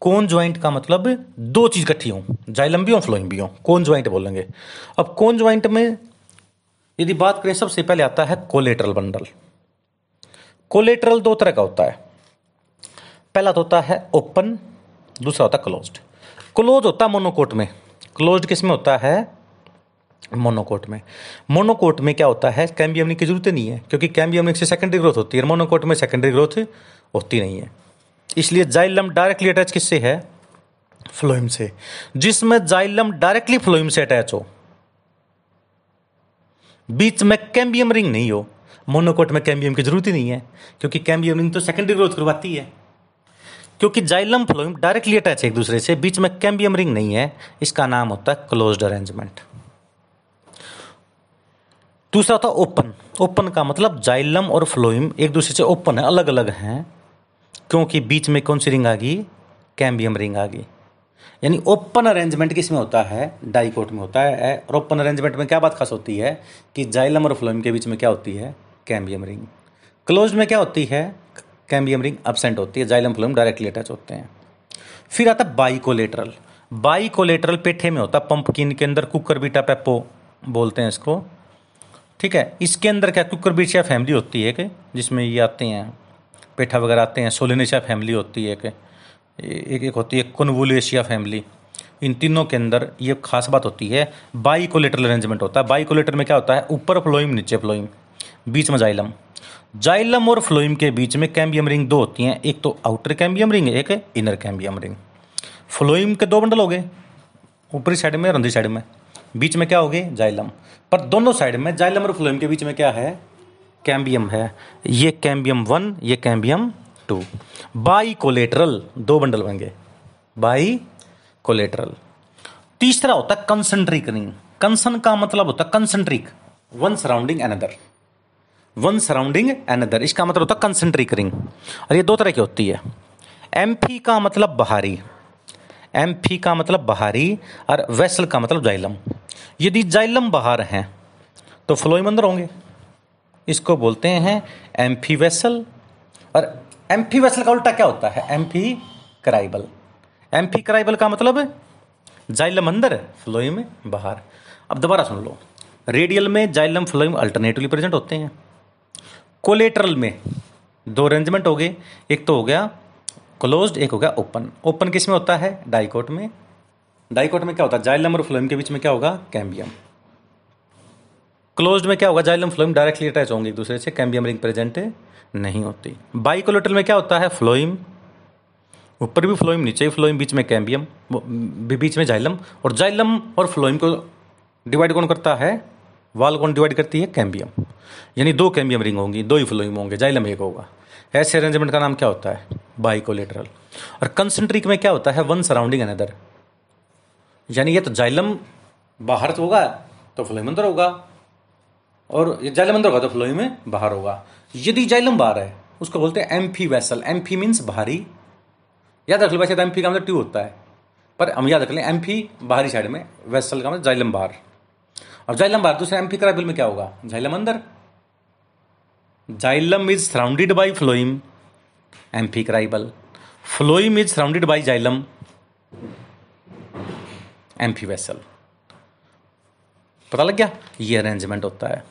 कोन ज्वाइंट का मतलब दो चीज़ इकट्ठी हो। जाइलम भी हो फ्लोइम भी हो। कोन ज्वाइंट बोलेंगे अब कोन ज्वाइंट में यदि बात करें, सबसे पहले आता है कोलेटरल बंडल कोलेटरल दो तरह का होता है। पहला तो होता है ओपन दूसरा होता है क्लोज्ड क्लोज होता है मोनोकोट में। क्लोज किसमें होता है? मोनोकोट में। मोनोकोट में क्या होता है? कैम्बियमनी की ज़रूरत नहीं है, क्योंकि कैम्बियमनिक से सेकेंडरी ग्रोथ होती है मोनोकोट में सेकेंडरी ग्रोथ होती नहीं है। इसलिए जाइलम डायरेक्टली अटैच किससे है? फ्लोइम से। जिसमें जाइलम डायरेक्टली फ्लोइम से अटैच हो। बीच में कैम्बियम रिंग नहीं हो। मोनोकोट में कैम्बियम की ज़रूरत ही नहीं है, क्योंकि कैम्बियम रिंग तो सेकेंडरी ग्रोथ करवाती है। क्योंकि जाइलम फ्लोइम डायरेक्टली अटैच है एक दूसरे से, बीच में कैम्बियम रिंग नहीं है, इसका नाम होता है क्लोज्ड अरेंजमेंट। दूसरा होता ओपन। ओपन का मतलब जाइलम और फ्लोइम एक दूसरे से ओपन है अलग अलग हैं, क्योंकि बीच में कौन सी रिंग आ गई? कैम्बियम रिंग आ गई। यानी ओपन अरेंजमेंट किसमें होता है? डाइकोट में होता है, और ओपन अरेंजमेंट में क्या बात खास होती है कि जाइलम और फ्लोइम के बीच में क्या होती है? Cambium ring. क्लोज में क्या होती है? कैम्बियम रिंग अपसेंट होती है, जाइलम फ्लोइम डायरेक्टली अटैच होते हैं। फिर आता बाइकोलेटरल बाइकोलेटरल पेठे में होता पंपकिन के अंदर कुकर बीटा पेपो बोलते हैं इसको। ठीक है, इसके अंदर क्या कुकर बीचिया फैमिली होती है कि, जिसमें ये आते हैं, पेठा वगैरह आते हैं सोलिनेशिया फैमिली होती है कि एक एक होती है कन्वोलेशिया फैमिली इन तीनों के अंदर ये खास बात होती है बाई कोलेटरल अरेंजमेंट होता है। बाई कोलेटर में क्या होता है, ऊपर फ्लोइम नीचे फ्लोइम बीच में जाइलम। जाइलम और फ्लोइम के बीच में कैम्बियम रिंग दो होती हैं। एक तो आउटर कैम्बियम रिंग, एक इनर कैम्बियम रिंग। फ्लोइम के दो बंडल हो गए, ऊपरी साइड में और साइड में। बीच में क्या होगी जाइलम। पर दोनों साइड में, जाइलम और फ्लोएम के बीच में क्या है? कैम्बियम है। ये कैम्बियम वन, ये कैम्बियम टू। बाई कोलेटरल दो बंडल गए बाई कोलेटरल तीसरा होता है कंसंट्रिक रिंग कंसन का मतलब होता है concentric one surrounding another one surrounding another इसका मतलब होता है कंसंट्रिक रिंग और ये दो तरह की होती है। एम्फी का मतलब बाहरी। एम्फी का मतलब बाहरी और वेसल का मतलब जाइलम। यदि जाइलम बाहर हैं तो फ्लोइम अंदर होंगे। इसको बोलते हैं एम्फी वेसल और एम्फी वेसल का उल्टा क्या होता है? एम्फी कराइबल एम्फी कराइबल का मतलब जाइलम अंदर फ्लोइम बाहर। अब दोबारा सुन लो। रेडियल में जाइलम फ्लोइम अल्टरनेटिवली प्रेजेंट होते हैं। कोलेटरल में दो अरेंजमेंट हो गए। एक तो हो गया क्लोज्ड एक हो गया ओपन ओपन किसमें होता है? डाइकोट में। डाइकोट में क्या होता है? जाइलम और फ्लोइम के बीच में क्या होगा? कैम्बियम क्लोज्ड में क्या होगा? जाइलम फ्लोइम डायरेक्टली अटैच होंगे एक दूसरे से। कैम्बियम रिंग प्रेजेंट नहीं होती। बाइकोलेटरल में क्या होता है? फ्लोइम ऊपर भी फ्लोइम नीचे भी फ्लोइम बीच में कैम्बियम बीच में जाइलम और जाइलम और फ्लोइम को डिवाइड कौन करता है? वाल कौन डिवाइड करती है? कैम्बियम यानी दो कैम्बियम रिंग होंगी, दो ही फ्लोइम होंगे, जाइलम एक होगा। ऐसे अरेंजमेंट का नाम क्या होता है? बाइकोलेटरल और कंसेंट्रिक में क्या होता है? वन सराउंडिंग अनदर यानी ये तो जाइलम बाहर तो होगा तो फ्लोइम अंदर होगा। और ये जाइलम अंदर होगा तो फ्लोइम में बाहर होगा। यदि जाइलम बाहर है, उसको बोलते हैं एम्फी वेसल एम्फी मीन्स बाहरी। याद रख लो वैसे तो एम्फी का मतलब ट्यू होता है। पर हम याद रख लें एम्फी बाहरी साइड में वैसल का मतलब जाइलम बाहर। और जाइलम बाहर दूसरे एम्फी कराबिल में क्या होगा? जाइलम अंदर। Xylem is surrounded by phloem amphicribral phloem is surrounded by xylem amphivasal पता लग गया? ये अरेंजमेंट होता है।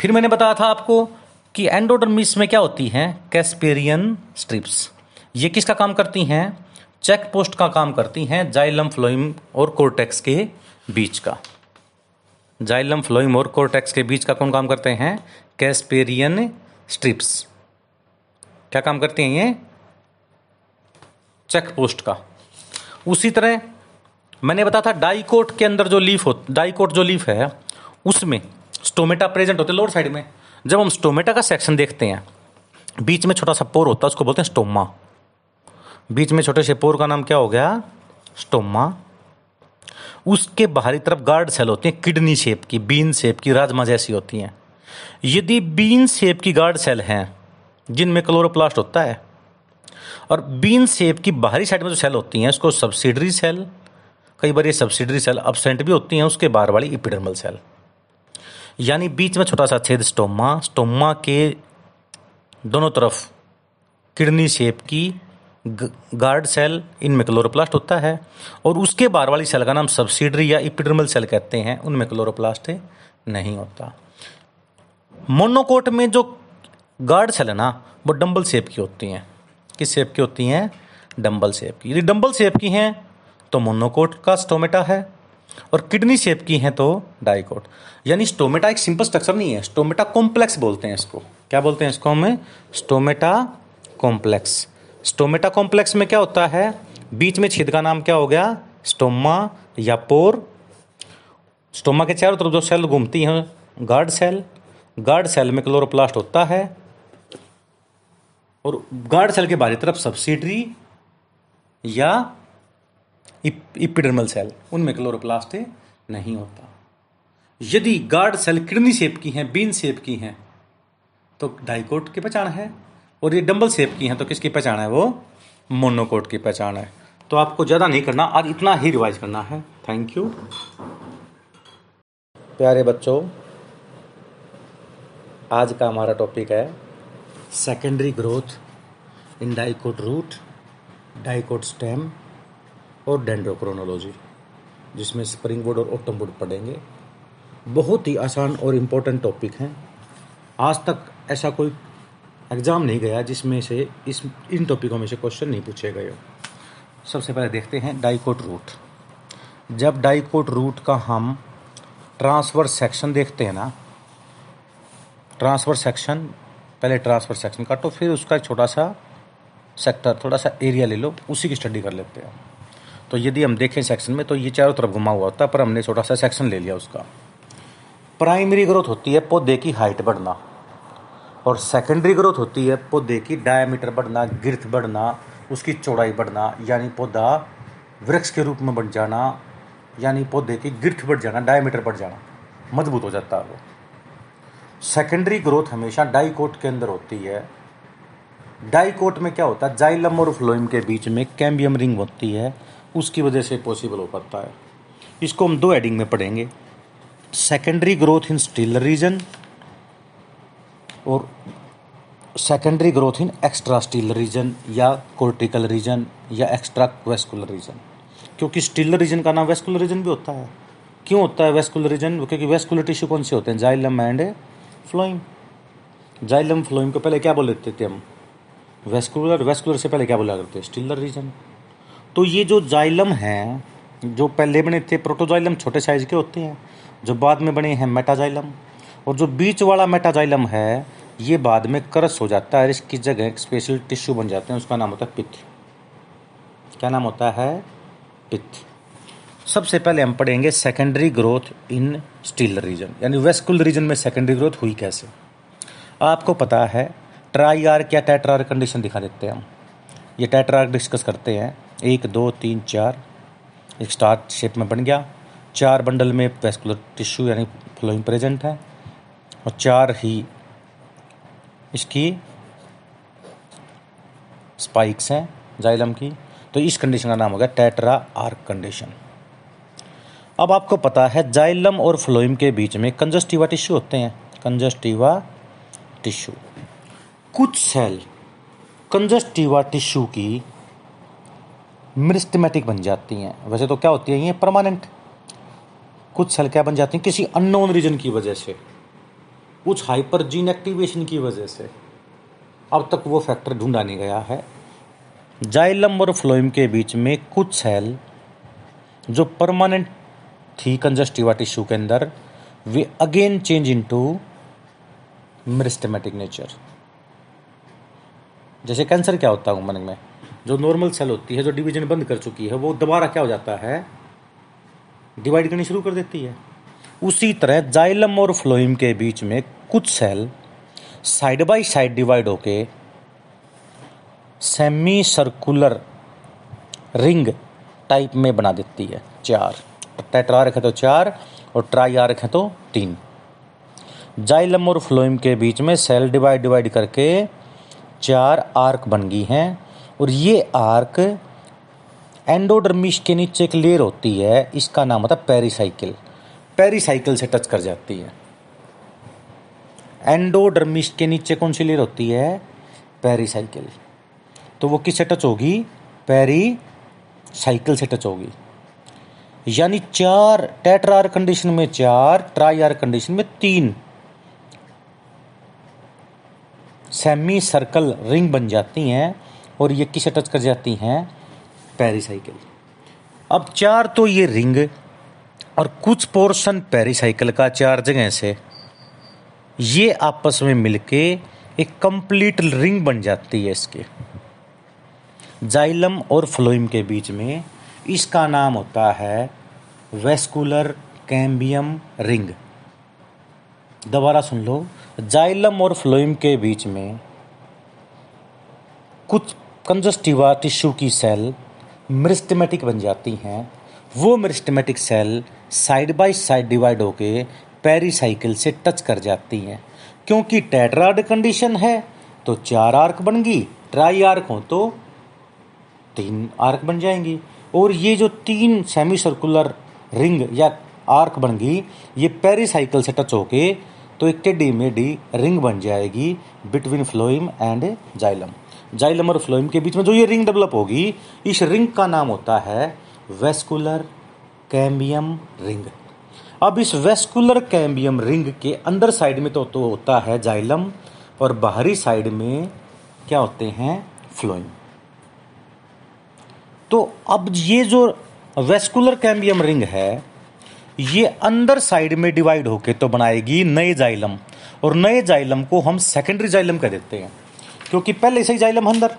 फिर मैंने बताया था आपको कि एंडोडर्मिस में क्या होती हैं? कैस्पेरियन स्ट्रिप्स ये किसका काम करती हैं? चेक पोस्ट का काम करती हैं जाइलम फ्लोइम और कोर्टेक्स के बीच का। जाइलम, फ्लोइम और कोर्टेक्स के बीच का कौन काम करते हैं? Casparian strips. क्या काम करती हैं ये? चेक पोस्ट का। उसी तरह मैंने बताया था डाइकोट के अंदर जो लीफ हो डाइकोट जो लीफ है, उसमें स्टोमेटा प्रेजेंट होते लोअर साइड में। जब हम स्टोमेटा का सेक्शन देखते हैं, बीच में छोटा सा पोर होता है, उसको बोलते हैं स्टोमा। बीच में छोटे से पोर का नाम क्या हो गया? स्टोमा। उसके बाहरी तरफ़ गार्ड सेल होती हैं किडनी शेप की बीन शेप की, राजमा जैसी होती हैं। यदि बीन शेप की गार्ड सेल हैं, जिनमें क्लोरोप्लास्ट होता है, और बीन शेप की बाहरी साइड में जो सेल होती हैं उसको सब्सिडरी सेल कई बार ये सब्सिडरी सेल अपसेंट भी होती हैं, उसके बाहर वाली इपिडर्मल सेल यानी बीच में छोटा सा छेद स्टोमा स्टोमा के दोनों तरफ़ किडनी शेप की गार्ड सेल इनमें क्लोरोप्लास्ट होता है और उसके बाहर वाली सेल का नाम सब्सिडरी या इपिडर्मल सेल कहते हैं। उनमें क्लोरोप्लास्ट नहीं होता। मोनोकोट में जो गार्ड सेल है ना, वो डंबल शेप की होती हैं। किस शेप की होती हैं? डंबल शेप की। यदि डंबल शेप की हैं तो मोनोकोट का स्टोमेटा है और किडनी शेप की हैं तो डाइकोट यानी स्टोमेटा एक सिंपल स्ट्रक्चर नहीं है। स्टोमेटा कॉम्प्लेक्स बोलते हैं इसको। क्या बोलते हैं इसको हमें? स्टोमेटा कॉम्प्लेक्स स्टोमेटा कॉम्प्लेक्स में क्या होता है? बीच में छिद का नाम क्या हो गया? स्टोमा या पोर। स्टोमा के चारों तरफ़ जो सेल घूमती हैं, गार्ड सेल। गार्ड सेल में क्लोरोप्लास्ट होता है। और गार्ड सेल के बाहरी तरफ़ सब्सिडरी या इपिडर्मल सेल। उनमें क्लोरोप्लास्ट नहीं होता। यदि गार्ड सेल किडनी शेप की हैं, बीन शेप की हैं तो डाइकोट की पहचान है। और ये डंबल शेप की हैं तो किसकी पहचान है वो? मोनोकोट की पहचान है। तो आपको ज़्यादा नहीं करना, आज इतना ही रिवाइज करना है। थैंक यू प्यारे बच्चों, आज का हमारा टॉपिक है secondary growth in dicot root dicot stem और डेंड्रोक्रोनोलॉजी जिसमें स्प्रिंग वुड और ओटम वुड पढ़ेंगे। बहुत ही आसान और इम्पोर्टेंट टॉपिक हैं। आज तक ऐसा कोई एग्ज़ाम नहीं गया जिसमें से इस, इन टॉपिकों में से क्वेश्चन नहीं पूछे गए सबसे पहले देखते हैं डाइकोट रूट। जब डाइकोट रूट का हम ट्रांसफ़र सेक्शन देखते हैं ना ट्रांसफ़र सेक्शन, पहले ट्रांसफ़र सेक्शन काटो, फिर उसका छोटा सा सेक्टर थोड़ा सा एरिया ले लो, उसी की स्टडी कर लेते हैं। तो यदि हम देखें सेक्शन में तो ये चारों तरफ़ घुमा हुआ होता है, पर हमने छोटा सा सेक्शन ले लिया उसका। प्राइमरी ग्रोथ होती है पौधे की हाइट बढ़ना। और सेकेंडरी ग्रोथ होती है, पौधे की डायमीटर बढ़ना गिरथ बढ़ना, उसकी चौड़ाई बढ़ना, यानी पौधा वृक्ष के रूप में बढ़ जाना, यानी पौधे की गिरथ बढ़ जाना डायमीटर बढ़ जाना, मज़बूत हो जाता है वो। सेकेंडरी ग्रोथ हमेशा डाइकोट के अंदर होती है। डाइकोट में क्या होता है? जाइलम और फ्लोइम के बीच में कैम्बियम रिंग होती है, उसकी वजह से पॉसिबल हो पाता है। इसको हम दो एडिंग में पढ़ेंगे। Secondary growth in stele region और secondary growth in extra stele region या कोर्टिकल रीजन या एक्स्ट्रा वेस्कुलर रीजन क्योंकि स्टील रीजन का नाम वेस्कुलर रीजन भी होता है। क्यों होता है वेस्कुलर रीजन क्योंकि वेस्कुलर टिश्यू कौन से होते हैं? Xylem and phloem xylem phloem को पहले क्या बोल देते थे हम? वेस्कुलर वेस्कुलर से पहले क्या बोला करते स्टीलर रीजन तो ये जो जाइलम हैं, जो पहले बने थे प्रोटोजाइलम छोटे साइज़ के होते हैं, जो बाद में बने हैं मेटाजाइलम और जो बीच वाला मेटाजाइलम है, ये बाद में करस हो जाता है इसकी जगह एक स्पेशल टिश्यू बन जाते हैं, उसका नाम होता है पित्त। क्या नाम होता है? पित्त। सबसे पहले हम पढ़ेंगे secondary growth in stele region यानी वेस्कुल रीजन में सेकेंडरी ग्रोथ हुई कैसे। आपको पता है ट्राई आर्क या टेट्रार कंडीशन दिखा देते हैं हम। ये टेट्रार्क डिस्कस करते हैं। एक, दो, तीन, चार। एक स्टार शेप में बन गया। चार बंडल में वेस्कुलर टिश्यू यानी फ्लोइंग प्रेजेंट है। और चार ही इसकी स्पाइक्स हैं जाइलम की। तो इस कंडीशन का नाम हो गया टेट्रा आर्क कंडीशन अब आपको पता है जाइलम और फ्लोइम के बीच में कंजस्टिवा टिश्यू होते हैं। कंजस्टिवा टिश्यू कुछ सेल कंजस्टिवा टिश्यू की मिरिस्टमेटिक बन जाती हैं। वैसे तो क्या होती है? ये परमानेंट कुछ सेल क्या बन जाती हैं? किसी अननोन रीजन की वजह से। कुछ हाइपर जीन एक्टिवेशन की वजह से अब तक वो फैक्टर ढूंढा नहीं गया है। जाइलम और फ्लोइम के बीच में कुछ सेल जो परमानेंट थी कंजस्टिवा टिश्यू के अंदर, वे again change into meristematic nature. जैसे कैंसर क्या होता है उमन में? जो नॉर्मल सेल होती है, जो डिवीज़न बंद कर चुकी है, वो दोबारा क्या हो जाता है? डिवाइड करनी शुरू कर देती है। उसी तरह जाइलम और फ्लोइम के बीच में कुछ cell side by side divide होके सेमी सर्कुलर रिंग टाइप में बना देती है। चार। टेट्रा रखे तो चार और ट्राई आ रखे तो तीन। जाइलम और फ्लोइम के बीच में सेल डिवाइड डिवाइड करके चार आर्क बन गई हैं और ये आर्क एंडोडर्मिश के नीचे एक लेयर होती है, इसका नाम होता है पेरीसाइकिल। पेरीसाइकिल से टच कर जाती है। एंडोडर्मिश के नीचे कौन सी लेयर होती है? पेरीसाइकिल तो वो किससे टच होगी? पेरी साइकिल से टच होगी। यानी चार टेट्रार कंडीशन में चार ट्राई आर कंडीशन में तीन सेमी सर्कल रिंग बन जाती हैं और ये किसे टच कर जाती हैं? पेरीसाइकिल अब चार तो ये रिंग और कुछ पोर्शन पेरीसाइकिल का चार जगह से ये आपस में मिलके एक कंप्लीट रिंग बन जाती है इसके। जाइलम और फ्लोइम के बीच में इसका नाम होता है वेस्कुलर कैम्बियम रिंग। दोबारा सुन लो। जाइलम और फ्लोइम के बीच में कुछ कंजस्टिवा टिश्यू की सेल मिरिस्टमेटिक बन जाती हैं। वो meristematic cell side by side divide होके पेरीसाइकिल से टच कर जाती हैं। क्योंकि टेट्राड कंडीशन है तो चार आर्क बन गई। ट्राई आर्क हो तो तीन आर्क बन जाएँगी। और ये जो तीन सेमी सर्कुलर रिंग या आर्क बन गई, ये पेरीसाइकिल से टच होके तो एक टेडी मेडी रिंग बन जाएगी between phloem and xylem. Xylem और फ्लोइम के बीच में जो ये रिंग डेवलप होगी, इस रिंग का नाम होता है वेस्कुलर कैम्बियम रिंग। अब इस वेस्कुलर कैम्बियम रिंग के अंदर साइड में तो, तो होता है जाइलम और बाहरी साइड में क्या होते हैं? फ्लोइम तो अब ये जो वेस्कुलर कैम्बियम रिंग है ये अंदर साइड में डिवाइड होके तो बनाएगी नए जाइलम। और नए जाइलम को हम सेकेंडरी जाइलम कह देते हैं क्योंकि पहले से ही जाइलम अंदर।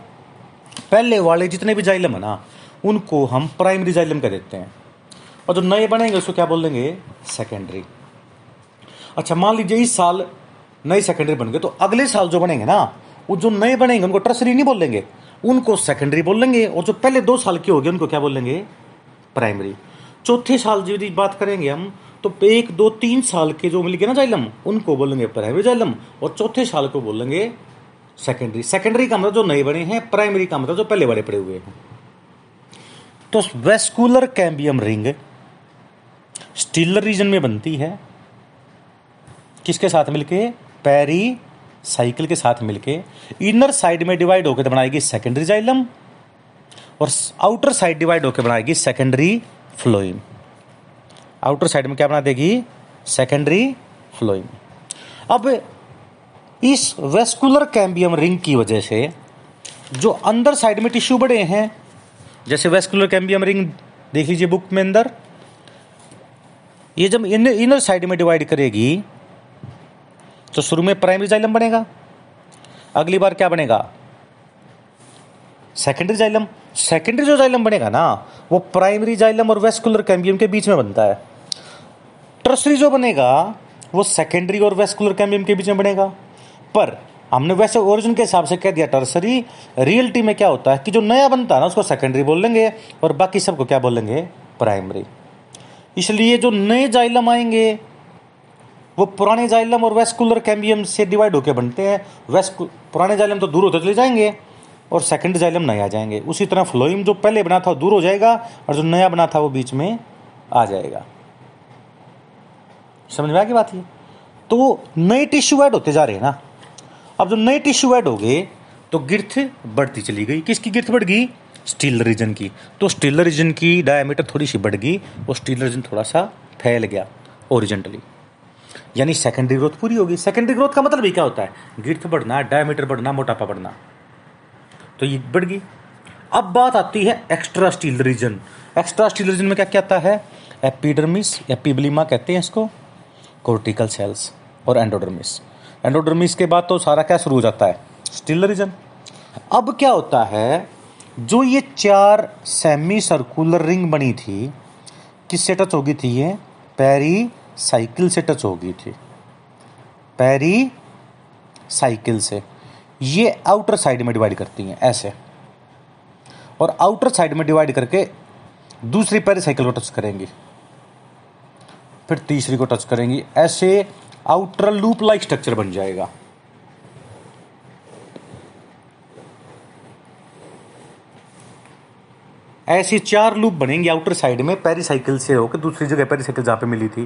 पहले वाले जितने भी जाइलम है ना उनको हम प्राइमरी जाइलम कह देते हैं। और जो नए बनेंगे, उसको क्या बोल देंगे सेकेंडरी अच्छा मान लीजिए इस साल नए सेकेंडरी बन गए तो अगले साल जो बनेंगे ना, वो जो नए बनेंगे, उनको टर्सरी नहीं बोल लेंगे उनको सेकेंडरी बोल लेंगे और जो पहले दो साल के हो गए, उनको क्या बोल लेंगे प्राइमरी चौथे साल यदि बात करेंगे हम तो एक, दो, तीन साल के जो मिल गए ना जाइलम, उनको बोलेंगे प्राइमरी जाइलम, और चौथे साल को बोलेंगे सेकेंडरी सेकेंडरी का मतलब जो नए बने हैं प्राइमरी का मतलब जो पहले बड़े पड़े हुए हैं। तो vascular cambium ring stelar region में बनती है। किसके साथ मिलके? पैरी साइकिल के साथ मिलके। इनर साइड में डिवाइड होकर बनाएगी सेकेंडरी जाइलम और आउटर साइड डिवाइड होकर बनाएगी सेकेंडरी फ्लोइम। आउटर साइड में क्या बना देगी? Secondary phloem. अब इस वेस्कुलर कैम्बियम रिंग की वजह से जो अंदर साइड में टिश्यू बड़े हैं, जैसे वेस्कुलर कैम्बियम रिंग, देख लीजिए बुक में अंदर ये जब इन, इनर साइड में डिवाइड करेगी तो शुरू में प्राइमरी जाइलम बनेगा। अगली बार क्या बनेगा? सेकेंडरी जाइलम सेकेंडरी जो जाइलम बनेगा ना वो प्राइमरी जाइलम और वेस्कुलर कैम्बियम के बीच में बनता है। टर्सरी जो बनेगा वो सेकेंडरी और वेस्कुलर कैम्बियम के बीच में बनेगा। पर हमने वैसे ओरिजिन के हिसाब से कह दिया टर्सरी रियलिटी में क्या होता है कि जो नया बनता है ना उसको सेकेंडरी बोल लेंगे और बाकी सबको क्या बोलेंगे प्राइमरी इसलिए जो नए जाइलम आएँगे, वो पुराने जाइलम और वेस्कुलर कैम्बियम से डिवाइड होकर बनते हैं। वेस्कु, पुराने जाइलम तो दूर होते चले जाएँगे और सेकंड जाइलम नए आ जाएँगे। उसी तरह फ्लोइम जो पहले बना था वो दूर हो जाएगा और जो नया बना था वो बीच में आ जाएगा। समझ में आ गई बात ये? तो वो नए टिश्यू ऐड होते जा रहे हैं ना। अब जो नए टिश्यू ऐड हो गए तो गिरथ बढ़ती चली गई। किसकी गिरथ बढ़ गई? स्टील रीजन की। तो स्टील रीजन की डायमीटर थोड़ी सी बढ़ गई और स्टील रीजन थोड़ा सा फैल गया ओरिजेंटली यानी सेकेंडरी ग्रोथ पूरी होगी। सेकेंडरी ग्रोथ का मतलब ही क्या होता है? गिर्थ बढ़ना डायमीटर बढ़ना, मोटापा बढ़ना। तो ये बढ़ गई। अब बात आती है extra stele region extra stele region में क्या क्या आता है? एपिडर्मिस एपीब्लिमा कहते हैं इसको। कोर्टिकल सेल्स और एंडोडर्मिस एंडोडर्मिस के बाद तो सारा क्या शुरू हो जाता है? स्टील रीजन अब क्या होता है? जो ये चार सेमी सर्कुलर रिंग बनी थी किससे टच होगी थी ये? पैरी साइकिल से टच होगी थी। पैरी साइकिल से। ये आउटर साइड में डिवाइड करती हैं, ऐसे। और आउटर साइड में डिवाइड करके दूसरी पैरी साइकिल को टच करेंगी। फिर तीसरी को टच करेंगी। ऐसे आउटर लूप लाइक स्ट्रक्चर बन जाएगा। ऐसी चार लूप बनेंगे आउटर साइड में पैरी साइकिल से होकर दूसरी जगह पैरी साइकिल जहाँ पे मिली थी,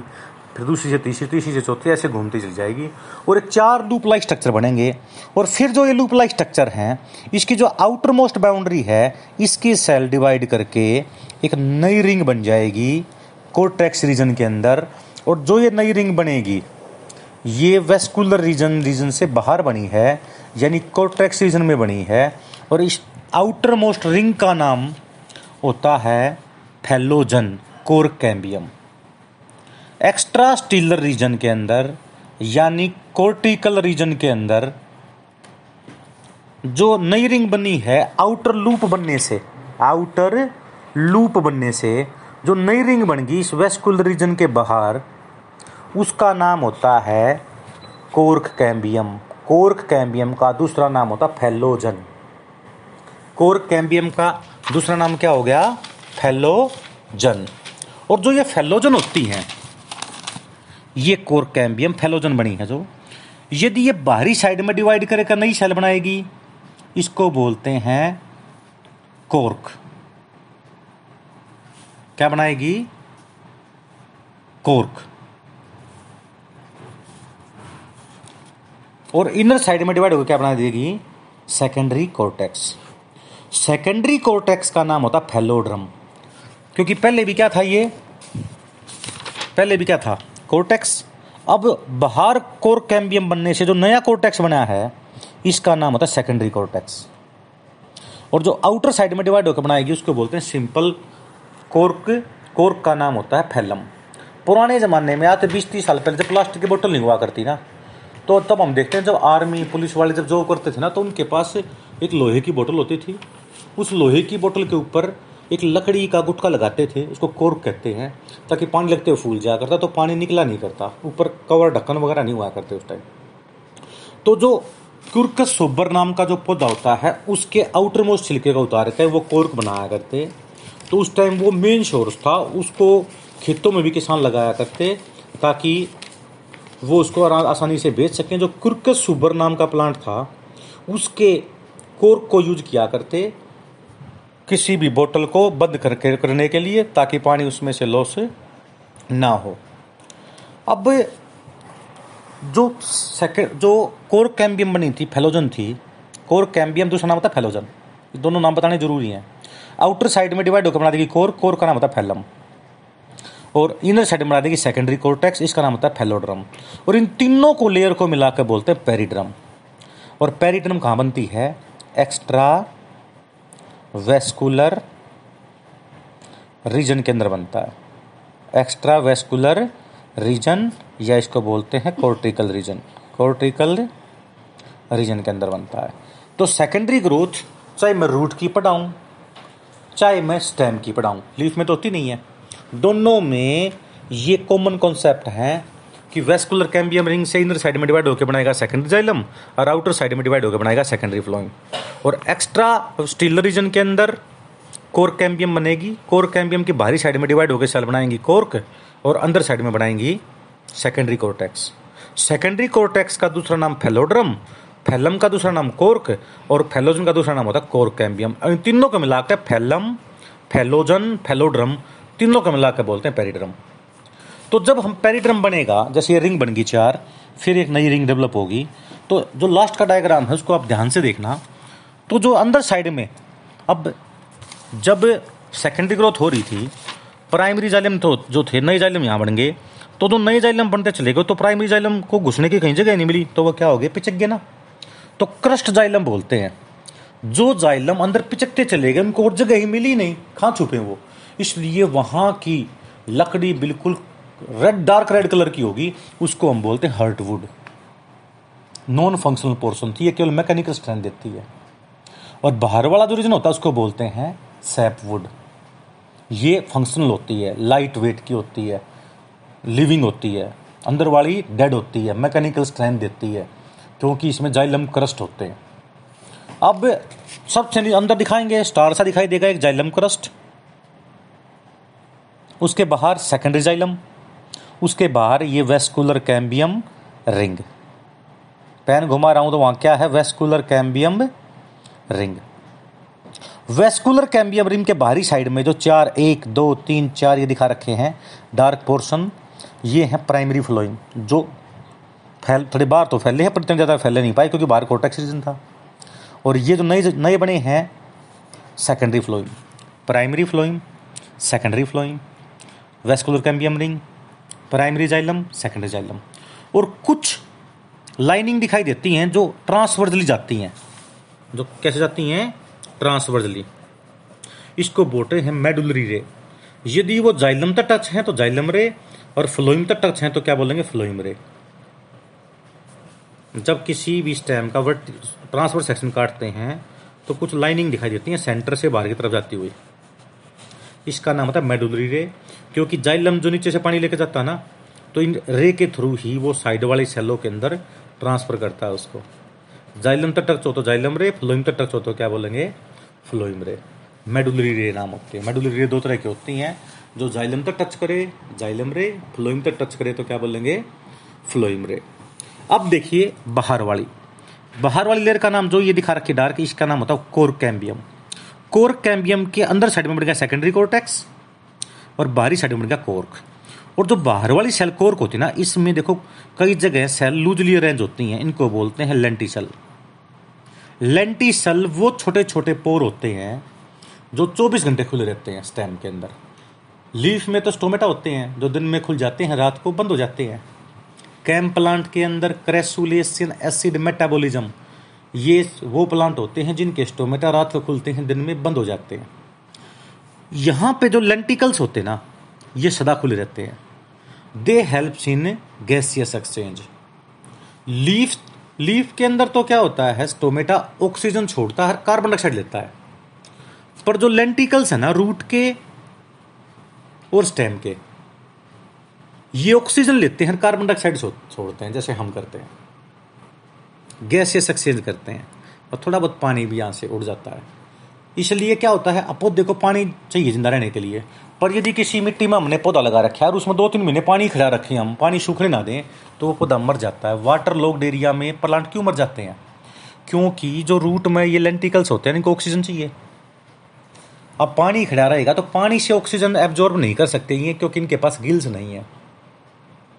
फिर दूसरी से तीसरी तीसरी से चौथी, ऐसे घूमती चली जाएगी। और एक चार लूप लाइक स्ट्रक्चर बनेंगे। और फिर जो ये लूप लाइक स्ट्रक्चर हैं, इसकी जो आउटर मोस्ट बाउंड्री है, इसकी सेल डिवाइड करके एक नई रिंग बन जाएगी कोट्रैक्स रीजन के अंदर। और जो ये नई रिंग बनेगी, ये वेस्कुलर रीजन रीजन से बाहर बनी है, यानी कोट्रैक्स रीजन में बनी है। और इस आउटर मोस्ट रिंग का नाम होता है phellogen cork cambium extra stelar region के अंदर, यानी कोर्टिकल रीजन के अंदर, जो नई रिंग बनी है, आउटर लूप बनने से, आउटर लूप बनने से, जो नई रिंग बन गई इस वेस्कुलर रीजन के बाहर, उसका नाम होता है कोर्क कैम्बियम कोर्क कैम्बियम का दूसरा नाम होता है फैलोजन। कोर्क कैम्बियम का दूसरा नाम क्या हो गया? फैलोजन। और जो ये फैलोजन होती हैं, ये कोर कैम्बियम फैलोजन बनी है जो। यदि ये बाहरी साइड में डिवाइड करेगा नई सेल बनाएगी, इसको बोलते हैं कोर्क। क्या बनाएगी? कोर्क। और इनर साइड में डिवाइड होकर क्या बना देगी? सेकेंडरी कोर्टेक्स सेकेंडरी कोर्टेक्स का नाम होता फैलोड्रम क्योंकि पहले भी क्या था ये? पहले भी क्या था? कोर्टेक्स अब बाहर कोर कैम्बियम बनने से जो नया कोर्टेक्स बना है, इसका नाम होता है सेकेंडरी कोर्टेक्स और जो आउटर साइड में डिवाइड होकर बनाएगी, उसको बोलते हैं सिंपल कोर्क कोर्क का नाम होता है फैलम पुराने ज़माने में आते बीस तीस साल पहले जब प्लास्टिक की बोतल नहीं हुआ करती ना तो तब हम देखते हैं जब आर्मी पुलिस वाले जब जॉब करते थे ना तो उनके पास एक लोहे की बोतल होती थी। उस लोहे की बोतल के ऊपर एक लकड़ी का गुटका लगाते थे, उसको कोर्क कहते हैं, ताकि पानी लगते हुए फूल जाया करता तो पानी निकला नहीं करता। ऊपर कवर ढक्कन वगैरह नहीं हुआ करते उस टाइम तो जो क्यूरकस सोबर नाम का जो पौधा होता है, उसके आउटर मोस्ट छिलके का उतार के वो कोर्क बनाया करते। तो उस टाइम वो मेन सोर्स था, उसको खेतों में भी किसान लगाया करते, ताकि वो उसको आसानी से बेच सकें। जो कुर्कस सुबर नाम का प्लांट था, उसके कोर्क को यूज़ किया करते किसी भी बोतल को बंद करके करने के लिए ताकि पानी उसमें से लॉस ना हो। अब जो सेकेंड जो कोर कैम्बियम बनी थी, फेलोजन थी, कोर कैम्बियम दूसरा नाम होता है फेलोजन। दोनों नाम बताने ज़रूरी हैं। आउटर साइड में डिवाइड होकर बना देगी कोर कोर का नाम होता है फैलम। और इनर साइड में बना देगी सेकेंडरी कोर्टेक्स इसका नाम होता है फेलोड्रम और इन तीनों को लेयर को मिलाकर बोलते हैं पेरीड्रम और पेरिड्रम कहाँ बनती है? एक्स्ट्रा वेस्कुलर रीजन के अंदर बनता है। एक्स्ट्रा वेस्कुलर रीजन या इसको बोलते हैं कोर्टिकल रीजन। कोर्टिकल रीजन के अंदर बनता है। तो सेकेंडरी ग्रोथ चाहे मैं रूट की पढ़ाऊं चाहे मैं स्टेम की पढ़ाऊं लीफ में तो होती नहीं है। दोनों में ये कॉमन कॉन्सेप्ट है कि वेस्कुलर कैम्बियम रिंग से इनर साइड में डिवाइड होकर बनाएगा सेकेंडरी जाइलम और आउटर साइड में डिवाइड होकर बनाएगा सेकेंडरी फ्लोइंग और एक्स्ट्रा स्टील रीजन के अंदर कोर कैम्बियम बनेगी। कोर कैम्बियम की बाहरी साइड में डिवाइड होकर सेल बनाएँगी कोर्क और अंदर साइड में बनाएँगी सेकेंडरी कोर्टेक्स सेकेंडरी कोर्टेक्स का दूसरा नाम फेलोड्रम फैलम का दूसरा नाम कोर्क और फेलोजन का दूसरा नाम होता है कोर कैम्बियम इन तीनों को मिलाकर फैलम फेलोजन फेलोड्रम तीनों को मिलाकर बोलते हैं पेरिड्रम तो जब हम पेरिड्रम बनेगा, जैसे ये रिंग बन गई चार, फिर एक नई रिंग डेवलप होगी तो जो लास्ट का डायग्राम है, उसको आप ध्यान से देखना। तो जो अंदर साइड में, अब जब सेकेंडरी ग्रोथ हो रही थी प्राइमरी जाइलम तो जो थे नए जाइलम यहाँ बन गए। तो जो नए जाइलम बनते चले गए तो प्राइमरी जाइलम को घुसने की कहीं जगह नहीं मिली तो वो क्या हो गए पिचक गए ना। तो क्रस्ट जाइलम बोलते हैं। जो जाइलम अंदर पिचकते चले गए, उनको और जगह ही मिली नहीं, कहाँ छुपे वो? इसलिए वहाँ की लकड़ी बिल्कुल रेड डार्क रेड कलर की होगी, उसको हम बोलते हैं hurt would non functional portion थी, ये केवल मैकेनिकल स्ट्रेंथ देती है। और बाहर वाला जो रीजन होता है, उसको बोलते हैं सैप वुड ये फंक्शनल होती है लाइट वेट की होती है लिविंग होती है, अंदर वाली डेड होती है मैकेनिकल स्ट्रेंथ देती है, क्योंकि इसमें जाइलम क्रस्ट होते हैं। अब सबसे अंदर दिखाएँगे स्टार सा दिखाई देगा, एक जाइलम क्रस्ट उसके बाहर सेकेंडरी जाइलम उसके बाहर ये वेस्कुलर कैम्बियम रिंग। पेन घुमा रहा हूँ तो वहाँ क्या है? Vascular cambium ring. Vascular cambium ring के बाहरी साइड में जो चार, एक, दो, तीन, चार ये दिखा रखे हैं, डार्क पोर्शन, ये है प्राइमरी फ्लोइंग, जो फैल, थोड़े बार तो फैले हैं, पर इतने ज़्यादा फैले नहीं पाए, क्योंकि बाहर कोटेक्स रीजन था। और ये जो नए नए बने हैं secondary phloem primary phloem secondary phloem vascular cambium ring primary xylem, secondary xylem. और कुछ लाइनिंग दिखाई देती हैं जो ट्रांसवर्जली जाती हैं। जो कैसे जाती हैं? ट्रांसवर्जली इसको बोलते हैं मेडुलरी रे। यदि वो जाइलम तक टच है तो जाइलम रे, और फ्लोइम तक टच है तो क्या बोलेंगे? फ्लोइम रे। जब किसी भी स्टेम का वर्ट ट्रांसफ़र सेक्शन काटते हैं तो कुछ लाइनिंग दिखाई देती है, सेंटर से बाहर की तरफ़ जाती हुई। इसका नाम होता है मेडुलरी रे। क्योंकि जाइलम जो नीचे से पानी लेके जाता है ना तो इन रे के थ्रू ही वो साइड वाले सेलों के अंदर ट्रांसफ़र करता है उसको। जाइलम तक टच हो तो जाइलम रे फ्लोइम तक टच हो तो क्या बोलेंगे? फ्लोइम रे। मेडुलरी रे नाम होती है। मेडुलरी रे दो तरह की होती हैं। जो जाइलम तक टच करे जाइलम रे फ्लोइम तक टच करे तो क्या बोलेंगे? फ्लोइम रे। अब देखिए बाहर वाली बाहर वाली लेयर का नाम जो ये दिखा रखी डार्क इसका नाम होता है कोर कैम्बियम कोर कैम्बियम के अंदर साइड में बढ़ गया सेकेंडरी कोर्टेक्स और बाहरी साइड में बढ़ गया कोर्क। और जो बाहर वाली सेल कोर्क होती है ना, इसमें देखो, कई जगह सेल लूजली अरेंज होती हैं, इनको बोलते हैं लेंटी सेल लेंटी सेल वो छोटे छोटे पोर होते हैं, जो 24 घंटे खुले रहते हैं स्टेम के अंदर। लीफ में तो स्टोमेटा होते हैं, जो दिन में खुल जाते हैं, रात को बंद हो जाते हैं। कैम प्लांट के अंदर क्रेसुलेसियन एसिड मेटाबॉलिज्म ये वो प्लांट होते हैं जिनके स्टोमेटा रात को खुलते हैं, दिन में बंद हो जाते हैं। यहाँ पे जो लेंटिकल्स होते ना, ये सदा खुले रहते हैं। They help in gaseous exchange leaf leaf के अंदर तो क्या होता है स्टोमेटा ऑक्सीजन छोड़ता है कार्बन डाइऑक्साइड लेता है। पर जो लेंटिकल्स है ना रूट के और स्टेम के, ये ऑक्सीजन लेते हैं कार्बन डाइऑक्साइड छोड़ते हैं, जैसे हम करते हैं। गैसेस एक्सचेंज करते हैं, और थोड़ा बहुत पानी भी यहाँ से उड़ जाता है। इसलिए क्या होता है पौधे को पानी चाहिए ज़िंदा रहने के लिए। पर यदि किसी मिट्टी में हमने पौधा लगा रखा है और उसमें दो तीन महीने पानी खड़ा रखें हम, पानी सूखने ना दें तो वो पौधा मर जाता है। वाटर लॉक्ड एरिया में प्लांट क्यों मर जाते हैं? क्योंकि जो रूट में ये लेंटिकल्स होते हैं, इनको ऑक्सीजन चाहिए। अब पानी खड़ा रहेगा तो पानी से ऑक्सीजन एब्जॉर्ब नहीं कर सकते ये, क्योंकि इनके पास गिल्स नहीं है।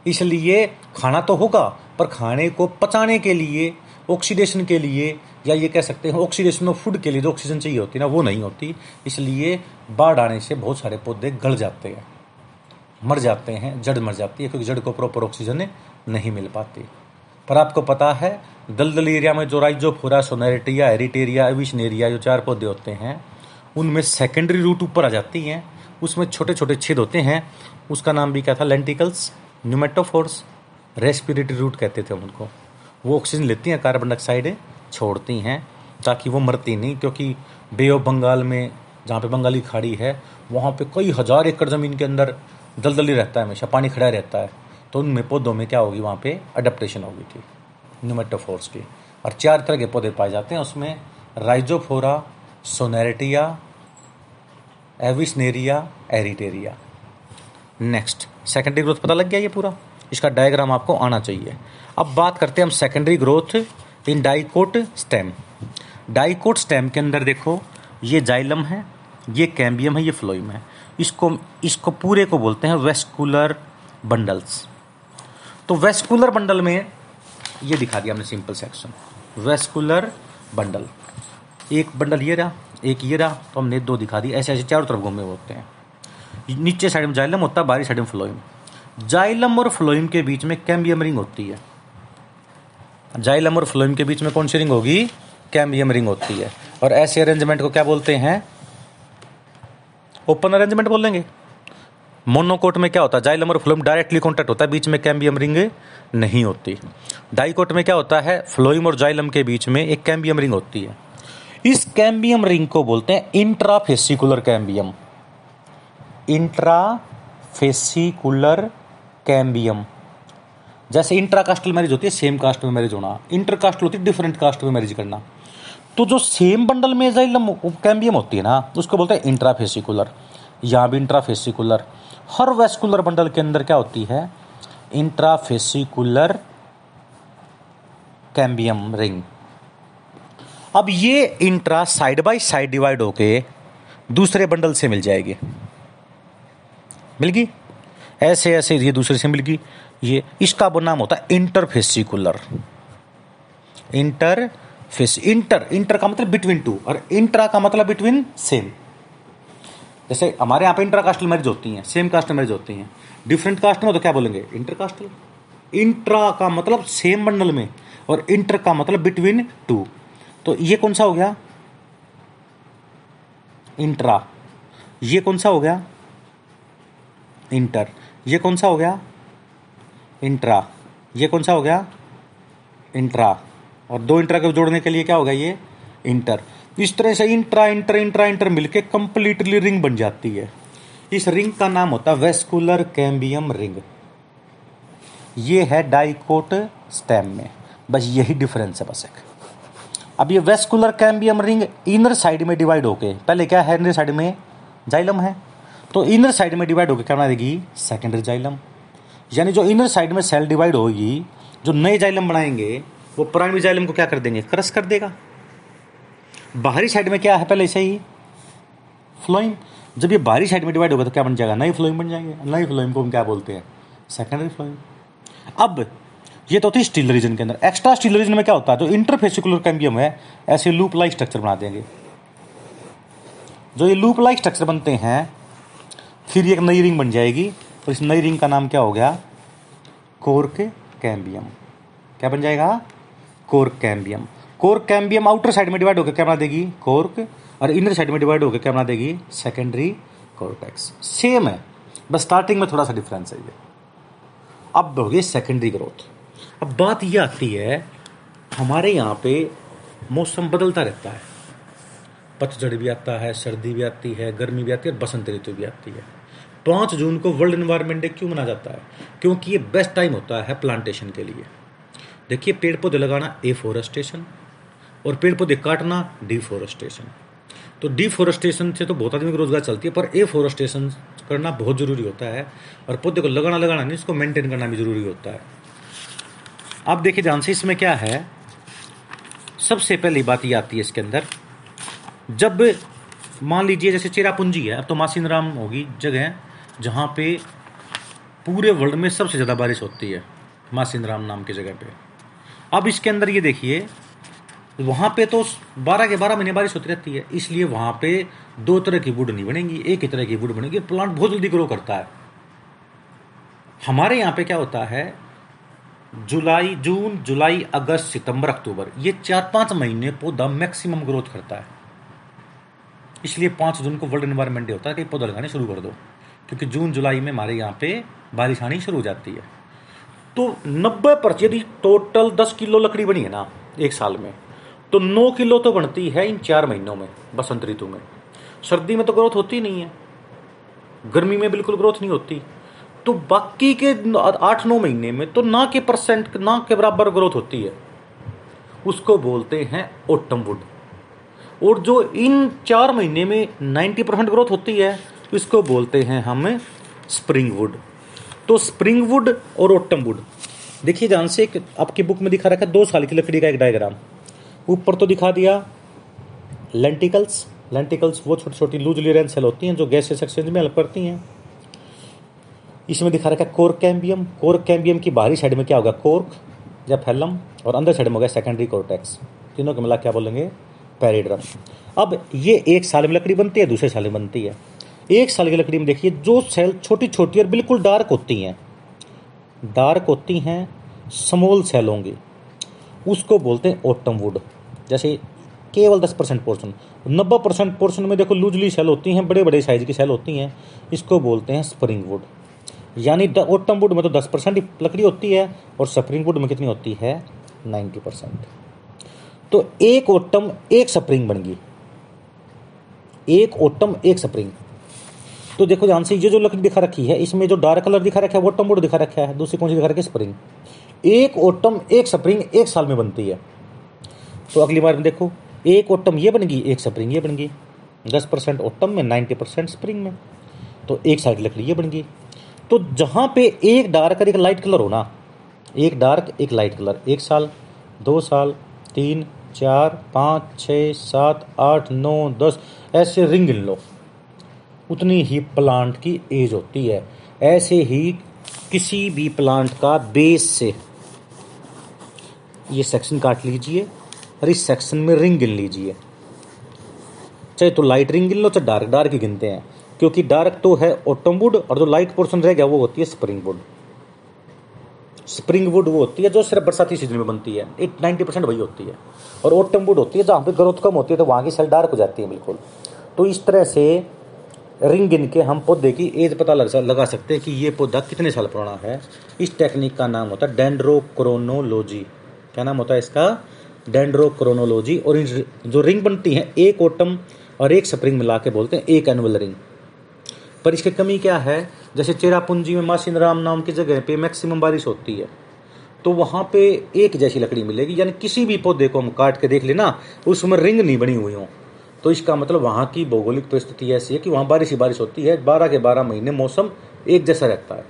इसलिए खाना तो होगा, पर खाने को पचाने के लिए ऑक्सीडेशन के लिए या ये कह सकते हैं ऑक्सीडेशन ऑफ़ फ़ूड के लिए जो ऑक्सीजन चाहिए होती है ना, वो नहीं होती। इसलिए बाढ़ आने से बहुत सारे पौधे गल जाते हैं, मर जाते हैं, जड़ मर जाती है, क्योंकि जड़ को प्रॉपर ऑक्सीजन नहीं मिल पाती। पर आपको पता है, दलदल एरिया में जो राइजोफोरा सोनेरिटिया एरिटेरिया एविशनेरिया जो चार पौधे होते हैं, उनमें सेकेंडरी रूट ऊपर आ जाती हैं। उसमें छोटे छोटे छेद होते हैं। उसका नाम भी क्या था? लेंटिकल्स न्यूमेटोफोर्स रेस्पिरेटरी रूट कहते थे उनको। वो ऑक्सीजन लेती हैं कार्बन डाइऑक्साइड छोड़ती हैं ताकि वो मरती नहीं, क्योंकि बे ऑफ़ बंगाल में, जहाँ पे बंगाली खाड़ी है, वहाँ पे कई हज़ार एकड़ ज़मीन के अंदर दलदली रहता है हमेशा, पानी खड़ा रहता है। तो उनमें पौधों में क्या होगी, वहाँ पे अडेप्टेशन होगी थी न्यूमेटोफोर्स की। और चार तरह के पौधे पाए जाते हैं, उसमें Rhizophora Sonneratia Avicennia Heritiera next secondary growth पता लग गया ये पूरा? इसका डायग्राम आपको आना चाहिए। अब बात करते हैं हम secondary growth in dicot stem. Dicot stem के अंदर देखो, ये जाइलम है, ये कैम्बियम है, ये फ्लोइम है। इसको इसको पूरे को बोलते हैं वेस्कुलर बंडल्स। तो वेस्कुलर बंडल में, ये दिखा दिया हमने सिंपल सेक्शन। Vascular bundle. एक बंडल ये रहा, एक ये रहा तो हमने दो दिखा दी। ऐसे ऐसे चारों तरफ़ घूमे होते हैं। नीचे साइड में जाइलम होता है, बाहरी साइड में फ्लोइम। जाइलम और फ्लोइम के बीच में कैम्बियम रिंग होती है। जाइलम और फ्लोइम के बीच में कौन सी रिंग होगी? कैम्बियम रिंग होती है। और ऐसे अरेंजमेंट को क्या बोलते हैं? ओपन अरेंजमेंट बोलेंगे मोनोकोट में क्या होता है? जाइलम और फ्लोइम डायरेक्टली कॉन्टेक्ट होता है। बीच में कैम्बियम रिंग नहीं होती। डाइकोट में क्या होता है? फ्लोइम और जाइलम के बीच में एक कैम्बियम रिंग होती है। इस कैम्बियम रिंग को बोलते हैं इंट्राफेसिकुलर कैम्बियम इंट्राफेसिकुलर कैम्बियम जैसे इंट्रा कास्टल मैरिज होती है सेम कास्ट में मैरिज होना। इंटर कास्टल होती है डिफरेंट कास्ट में मैरिज करना। तो जो सेम बंडल में जाइलम कैम्बियम होती है ना, उसको बोलते हैं इंट्राफेसिकुलर यहाँ भी इंट्राफेसिकुलर हर वेस्कुलर बंडल के अंदर क्या होती है? इंट्राफेसिकुलर कैम्बियम रिंग अब ये intra side by side divide होके दूसरे बंडल से मिल जाएगी। मिल गई? ऐसे ऐसे ये दूसरे से मिल गई। ये इसका नाम होता है इंटरफेसिकुलर इंटरफेस इंटर इंटर का मतलब बिटवीन टू और इंट्रा का मतलब बिटवीन सेम जैसे हमारे यहाँ पे इंटर कास्टल मैरिज होती हैं सेम कास्ट मैरिज होती हैं। डिफरेंट कास्ट में तो क्या बोलेंगे? इंटर कास्टल इंट्रा का मतलब सेम बंडल में, और इंटर का मतलब बिटवीन टू तो ये कौन सा हो गया? इंट्रा ये कौन सा हो गया? इंटर ये कौन सा हो गया? इंट्रा। ये कौन सा हो गया? इंट्रा। और दो इंट्रा को जोड़ने के लिए क्या होगा ये? इंटर। इस तरह से इंट्रा, इंटर इंट्रा, इंटर मिलके कंप्लीटली रिंग बन जाती है। इस रिंग का नाम होता है वेस्कुलर कैम्बियम रिंग ये है डाइकोट स्टेम में। बस यही डिफरेंस है बस एक। अब ये vascular cambium ring inner side में डिवाइड होके, पहले क्या है इनर साइड में? जाइलम है। तो इनर साइड में डिवाइड होकर क्या बना देगी? सेकेंडरी जाइलम यानी जो इनर साइड में सेल डिवाइड होगी, जो नए जाइलम बनाएँगे, वो प्राइमरी जाइलम को क्या कर देंगे? क्रश कर देगा। बाहरी साइड में क्या है पहले से ही? फ्लोइम जब ये बाहरी साइड में डिवाइड होगा तो क्या बन जाएगा? नई फ्लोइम बन जाएँगे। नई फ्लोइम को हम क्या बोलते हैं? सेकेंडरी फ्लोइम अब, ये तो होती स्टील रीजन के अंदर। एक्स्ट्रा स्टील रीजन में क्या होता है? जो इंटरफेसिकुलर कैम्बियम है, ऐसे लूप लाइक स्ट्रक्चर बना देंगे। जो ये लूप लाइक स्ट्रक्चर बनते हैं, फिर एक नई रिंग बन जाएगी। और इस नई रिंग का नाम क्या हो गया? Cork cambium. क्या बन जाएगा? Cork cambium. Cork cambium outer side में डिवाइड होकर क्या बना देगी? कोर्क। और इनर साइड में डिवाइड होकर क्या बना देगी सेकेंडरी कोर्टेक्स। सेम है। बस स्टार्टिंग में थोड़ा सा डिफरेंस है ये। अब होगी सेकेंडरी ग्रोथ। अब बात ये आती है, हमारे यहाँ पे मौसम बदलता रहता है। पतझड़ भी आता है, सर्दी भी आती है, गर्मी भी आती है और बसंत ऋतु भी आती है। पाँच जून को वर्ल्ड इन्वायरमेंट डे क्यों मनाया जाता है? क्योंकि ये बेस्ट टाइम होता है प्लांटेशन के लिए। देखिए पेड़ पौधे लगाना एफोरेस्टेशन और पेड़ पौधे काटना डिफोरेस्टेशन। तो डिफोरेस्टेशन से तो बहुत आदमी को रोज़गार चलती है, पर एफोरेस्टेशन करना बहुत ज़रूरी होता है और पौधे को लगाना लगाना नहीं, इसको मेंटेन करना भी ज़रूरी होता है। अब देखिए, ध्यान से इसमें क्या है? सबसे पहली बात ये आती है इसके अंदर। जब मान लीजिए, जैसे चेरापूंजी है, अब तो मासीन राम होगी जगह जहाँ पे पूरे वर्ल्ड में सबसे ज़्यादा बारिश होती है राम नाम की जगह पे। अब इसके अंदर ये देखिए, वहाँ पे तो 12 के 12 महीने बारिश होती रहती है, इसलिए वहाँ पे दो तरह की वुड नहीं बनेगी, एक ही तरह की वुड बनेगी प्लांट बहुत जल्दी ग्रो करता है। हमारे यहाँ पे क्या होता है, जुलाई, जून, जुलाई, अगस्त, सितंबर, अक्टूबर, ये चार पाँच महीने पौधा मैक्सिमम ग्रोथ करता है। इसलिए पाँच जून को वर्ल्ड एनवायरमेंट डे होता है कि पौधा लगाने शुरू कर दो। क्योंकि जून, जुलाई में हमारे यहाँ पे बारिश आनी शुरू हो जाती है। तो नब्बे परसेंट, यदि टोटल दस किलो लकड़ी बनी है ना, एक साल में तो नौ किलो तो बनती है इन चार महीनों में, बसंत ऋतु में। सर्दी में तो ग्रोथ होती नहीं है। गर्मी में बिल्कुल ग्रोथ नहीं होती। तो बाकी के आठ, नौ महीने में तो ना के परसेंट, ना के बराबर ग्रोथ होती है। उसको बोलते हैं ओटम वुड और जो इन चार महीने में नाइन्टी परसेंट ग्रोथ होती है इसको बोलते हैं हम स्प्रिंग वुड तो स्प्रिंग वुड और ओटम वुड देखिए ध्यान से एक आपकी बुक में दिखा रखा है, दो साल की लकड़ी का एक डायग्राम ऊपर तो दिखा दिया लेंटिकल्स लेंटिकल्स वो छोटी छोटी लूज लिरेन सेल होती हैं जो गैसेस एक्सचेंज में हेल्प करती हैं। इसमें दिखा रखा है कोर्क कैम्बियम कोर्क कैम्बियम की बाहरी साइड में क्या होगा? कोर्क या फैलम और अंदर साइड में होगा सेकेंडरी कोर्टेक्स तीनों के मिला क्या बोलेंगे? पैरिड्रम अब ये एक साल में लकड़ी बनती है, दूसरे साल में बनती है। एक साल की लकड़ी में देखिए, जो सेल छोटी छोटी और बिल्कुल डार्क होती हैं। डार्क होती हैं, स्मॉल सेल होंगी। उसको बोलते हैं ओटम वुड। जैसे केवल दस परसेंट पोर्सन नब्बे परसेंट पोर्सन में देखो, लूजली सेल होती हैं बड़े बड़े साइज़ की सेल होती हैं। इसको बोलते हैं स्प्रिंग वुड। यानी ओटम वुड में तो दस परसेंट लकड़ी होती है और स्प्रिंग वुड में कितनी होती है? Ninety percent. तो एक ओटम एक स्प्रिंग बन गई। एक ओटम एक स्प्रिंग। तो देखो ध्यान से, ये जो लकड़ी दिखा रखी है, इसमें जो डार्क कलर दिखा रखा है ओटम वुड दिखा रखा है, दूसरी कौन सी दिखा रखी है? स्प्रिंग एक ओटम एक स्प्रिंग एक साल में बनती है। तो अगली बार में देखो, एक ओटम ये बन गई, एक स्प्रिंग ये बन गई। दस परसेंट ओटम में नाइन्टी परसेंट स्प्रिंग में। तो एक साइड लकड़ी ये बन गई। तो जहाँ पे एक डार्क और एक लाइट कलर हो ना, एक डार्क एक लाइट कलर एक साल, दो साल, तीन, चार, पाँच छ सात, आठ, नौ, दस, ऐसे रिंग लो। उतनी ही प्लांट की एज होती है। ऐसे ही किसी भी प्लांट का बेस से ये सेक्शन काट लीजिए और इस सेक्शन में रिंग गिन लीजिए। चाहे तो लाइट रिंग गिन लो, चाहे डार्क डार्क ही गिनते हैं, क्योंकि डार्क तो है ऑटम वुड और जो लाइट पोर्शन रह गया वो होती है स्प्रिंग वुड। स्प्रिंग वुड वो होती है जो सिर्फ़ बरसाती सीज़न में बनती है। एट नाइन्टी परसेंट वही होती है। और ओटम वुड होती है, जहाँ पे ग्रोथ कम होती है तो वहाँ की सेल डार्क हो जाती है, बिल्कुल। तो इस तरह से रिंग गिन के हम पौधे की एज पता लग सकते हैं कि ये पौधा कितने साल पुराना है। इस टेक्निक का नाम होता है डेंड्रोक्रोनोलॉजी क्या नाम होता है इसका? डेंड्रोक्रोनोलॉजी और जो रिंग बनती है, एक ओटम और एक स्प्रिंग मिला के बोलते हैं एक एनुअल रिंग पर इसकी कमी क्या है? जैसे चेरापूंजी में मासिन राम नाम की जगह पे मैक्सिमम बारिश होती है तो वहाँ पे एक जैसी लकड़ी मिलेगी। यानी किसी भी पौधे को हम काट के देख लेना, उसमें रिंग नहीं बनी हुई हो। तो इसका मतलब वहाँ की भौगोलिक परिस्थिति ऐसी है कि वहाँ बारिश ही बारिश होती है, बारह के बारह महीने मौसम एक जैसा रहता है।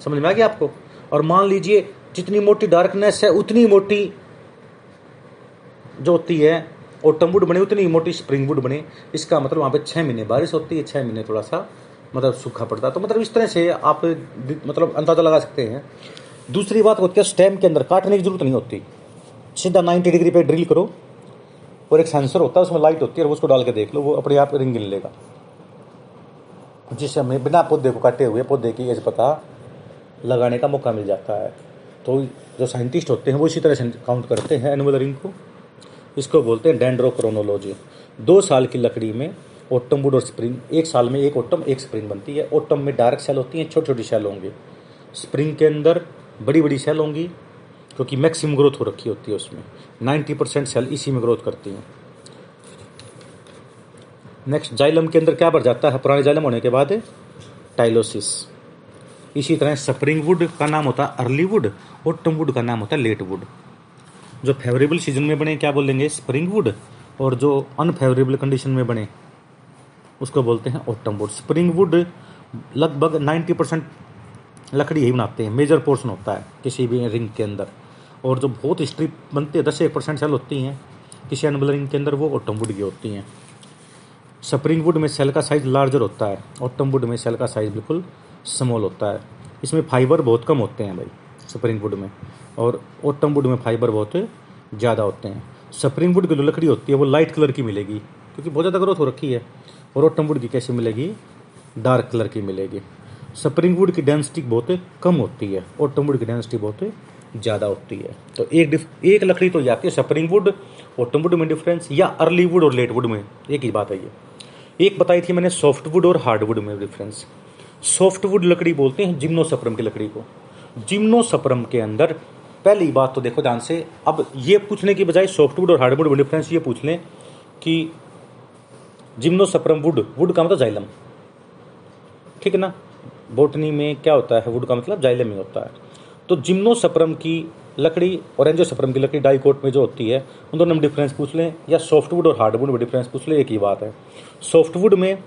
समझ में आ गया आपको? और मान लीजिए, जितनी मोटी डार्कनेस है, उतनी मोटी जो होती है ऑटम वुड बने, उतनी मोटी स्प्रिंग वुड बने। इसका मतलब वहाँ पे छह महीने बारिश होती है, छह महीने थोड़ा सा मतलब सूखा पड़ता है। तो मतलब इस तरह से आप मतलब अंदाज़ा लगा सकते हैं। दूसरी बात होती है स्टेम के अंदर काटने की ज़रूरत नहीं होती। सीधा नाइन्टी डिग्री पे ड्रिल करो। और एक सेंसर होता है, उसमें लाइट होती है, और उसको डाल के देख लो, वो अपने आप रिंग गिन लेगा। जिससे हमें बिना पौधे को काटे हुए, पौधे की एज पता लगाने का मौका मिल जाता है। तो जो साइंटिस्ट होते हैं, वो इसी तरह से काउंट करते हैं एनुअल रिंग को। इसको बोलते हैं डेंड्रोक्रोनोलॉजी दो साल की लकड़ी में ओटम वुड और स्प्रिंग एक साल में एक ओटम एक स्प्रिंग बनती है। ओटम में डार्क सेल होती हैं छोटी छोटी सेल होंगी। स्प्रिंग के अंदर बड़ी बड़ी सेल होंगी। क्योंकि मैक्सिमम ग्रोथ हो रखी होती है उसमें। 90 परसेंट सेल इसी में ग्रोथ करती हैं। नेक्स्ट जाइलम के अंदर क्या बढ़ जाता है? पुराने जाइलम होने के बाद टाइलोसिस। इसी तरह स्प्रिंग वुड का नाम होता है अर्ली वुड और टम वुड का नाम होता है लेट वुड। जो फेवरेबल सीज़न में बने, क्या बोलेंगे स्प्रिंग वुड और जो अनफेवरेबल कंडीशन में बने, उसको बोलते हैं ऑटम वुड। स्प्रिंग वुड लगभग 90 परसेंट लकड़ी ही बनाते हैं। मेजर पोर्शन होता है किसी भी रिंग के अंदर। और जो बहुत स्ट्रिप बनती है, दस एक परसेंट सेल होती हैं, किसी अनबल रिंग के अंदर वो ऑटम वुड की होती हैं। स्प्रिंग वुड में सेल का साइज़ लार्जर होता है ऑटम वुड में सेल का साइज़ बिल्कुल स्मॉल होता है। इसमें फाइबर बहुत कम होते हैं भाई स्प्रिंग वुड में। और ऑटम वुड में फाइबर बहुत ज़्यादा होते हैं। स्प्रिंग वुड की जो लकड़ी होती है, वो लाइट कलर की मिलेगी, क्योंकि बहुत ज़्यादा ग्रोथ हो रखी है। और ऑटम वुड की कैसे मिलेगी? डार्क कलर की मिलेगी। स्प्रिंग वुड की डेंसिटी बहुत कम होती है ऑटम वुड की डेंसिटी बहुत ज़्यादा होती है। तो एक डिफ, एक लकड़ी तो जाती है स्प्रिंग वुड ऑटम वुड में डिफरेंस या अर्ली वुड और लेट वुड में, एक ही बात है ये। एक बताई थी मैंने सॉफ्ट वुड और हार्ड वुड में डिफरेंस सॉफ्ट वुड लकड़ी बोलते हैं जिम्नोसप्रम की लकड़ी को। जिम्नोसप्रम के अंदर, पहली बात तो देखो ध्यान से, अब ये पूछने की बजाय सॉफ्टवुड और हार्डवुड में डिफरेंस ये पूछ लें कि जिम्नोसप्रम वुड वुड का मतलब जाइलम ठीक है ना? बोटनी में क्या होता है? वुड का मतलब जाइलम ही होता है। तो जिम्नो जिम्नोसप्रम की लकड़ी और एंजोसप्रम की लकड़ी डाइकोट में जो होती है, उन दोनों में डिफरेंस पूछ लें, या सॉफ्टवुड और हार्डवुड में डिफरेंस पूछ लें, एक ही बात है। सॉफ्टवुड में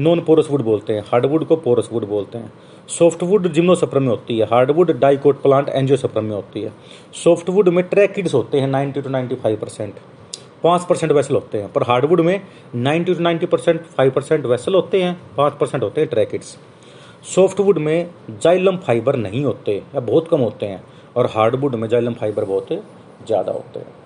नॉन पोरस वुड बोलते हैं हार्डवुड को पोरस वुड बोलते हैं। सॉफ्टवुड जिम्नोसप्रम में होती है हार्डवुड डाइकोट प्लांट एंजियोसप्रम में होती है। सॉफ्टवुड में ट्रैकिड्स होते हैं ninety two ninety five percent पाँच परसेंट वेसल होते हैं, पर हार्डवुड में ninety two ninety percent five percent vessel होते हैं, पाँच परसेंट होते हैं ट्रैकिड्स सॉफ्टवुड में जाइलम फाइबर नहीं होते या बहुत कम होते हैं और हार्डवुड में जाइलम फाइबर बहुत ज़्यादा होते हैं।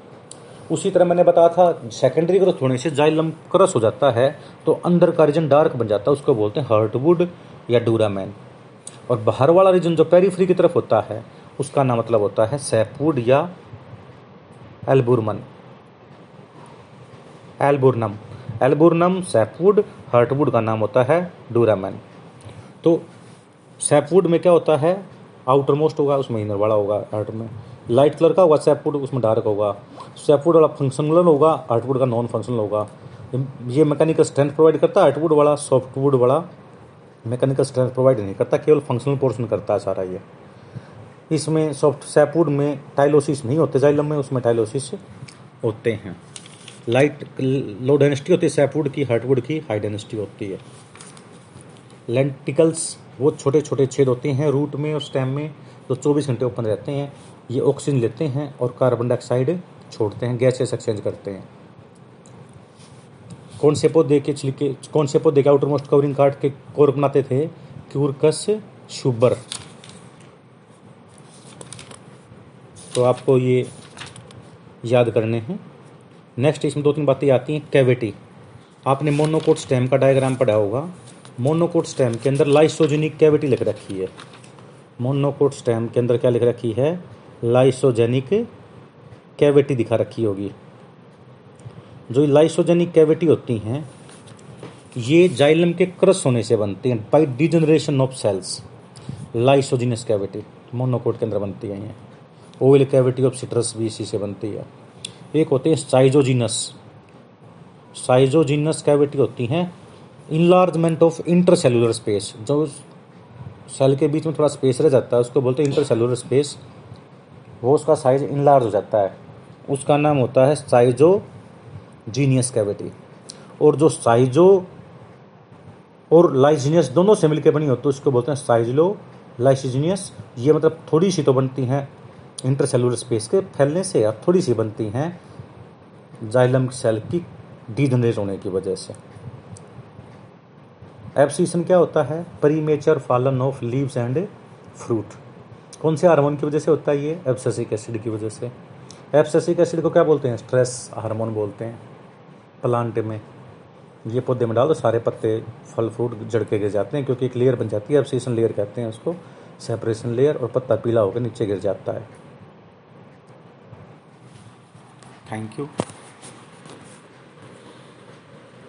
उसी तरह मैंने बताया था सेकेंडरी ग्रोथ होने से जाइलम क्रस हो जाता है तो अंदर का रीजन डार्क बन जाता है, उसको बोलते हैं हर्टवुड या डूरामैन। और बाहर वाला रीजन जो पेरीफ्री की तरफ़ होता है, उसका नाम मतलब होता है सैपवुड या एल्बुरमन। एल्बुरनम। एल्बुरनम सैपवुड हर्टवुड का नाम होता है डूरामैन। तो सैपवुड में क्या होता है? आउटर मोस्ट होगा, उसमें इनर वाला होगा हर्ट में। लाइट कलर का होगा सैपवुड उसमें डार्क होगा। सैपवुड वाला फंक्शनल होगा हार्टवुड का नॉन फंक्शनल होगा। ये मैकेनिकल स्ट्रेंथ प्रोवाइड करता है हार्टवुड वाला सॉफ्टवुड वाला मैकेनिकल स्ट्रेंथ प्रोवाइड नहीं करता, केवल फंक्शनल पोर्शन करता है सारा ये। इसमें सॉफ्ट सैपवुड में टाइलोसिस नहीं होते जाइलम में उसमें टाइलोसिस होते हैं। लाइट लो डेंसिटी होती है सैपवुड की हार्टवुड की हाई डेंसिटी होती है। लेंटिकल्स, वो छोटे छोटे छेद होते हैं रूट में और स्टेम में जो चौबीस घंटे ओपन रहते हैं। ये ऑक्सीजन लेते हैं और कार्बन डाइऑक्साइड छोड़ते हैं, गैसेस एक्सचेंज करते हैं। कौन से पौधे के छिलके, कौन से पौधे के आउटर मोस्ट कवरिंग कार्ड के कोर बनाते थे? क्यूरकस शुबर। तो आपको ये याद करने हैं। नेक्स्ट इसमें दो तीन बातें आती हैं कैविटी आपने मोनोकोट स्टेम का डायग्राम पढ़ा होगा। मोनोकोट स्टेम के अंदर लाइसोजेनिक कैविटी लिख रखी है। मोनोकोट स्टेम के अंदर क्या लिख रखी है? लाइसोजेनिक कैविटी दिखा रखी होगी। जो लाइसोजेनिक कैविटी होती हैं, ये जाइलम के क्रस होने से बनती हैं by degeneration of cells lysigenous cavity monocot के अंदर बनती है ये। ऑयल कैविटी ऑफ़ सिट्रस भी इसी से बनती है। एक होते हैं साइजोजिनस। साइजोजिनस कैविटी होती हैं इनलार्जमेंट ऑफ़ इंटरसेलुलर स्पेस जो सेल के बीच में थोड़ा स्पेस रह जाता है, उसको बोलते हैं इंटरसेलुलर स्पेस वो उसका साइज़ इनलार्ज हो जाता है। उसका नाम होता है साइजो जीनियस कैविटी और जो साइजो और लाइजीनियस दोनों से मिलकर बनी होती है उसको बोलते हैं साइजलो लाइसिजीनियस ये मतलब थोड़ी सी तो बनती हैं इंटरसेलुलर स्पेस के फैलने से, या थोड़ी सी बनती हैं जाइलम सेल की डीजनरेट होने की वजह से। एब्सीशन क्या होता है? Premature fallen of leaves and fruit कौन से हार्मोन की वजह से होता है ये? एब्सेसिक एसिड की वजह से। एब्सेसिक एसिड को क्या बोलते हैं? स्ट्रेस हार्मोन बोलते हैं। प्लांट में। ये पौधे में डाल दो, सारे पत्ते, फल फ्रूट जड़ के गिर जाते हैं क्योंकि एक लेयर बन जाती है एब्सेशन लेयर कहते हैं उसको। सेपरेशन लेयर और पत्ता पीला होकर नीचे गिर जाता है। Thank you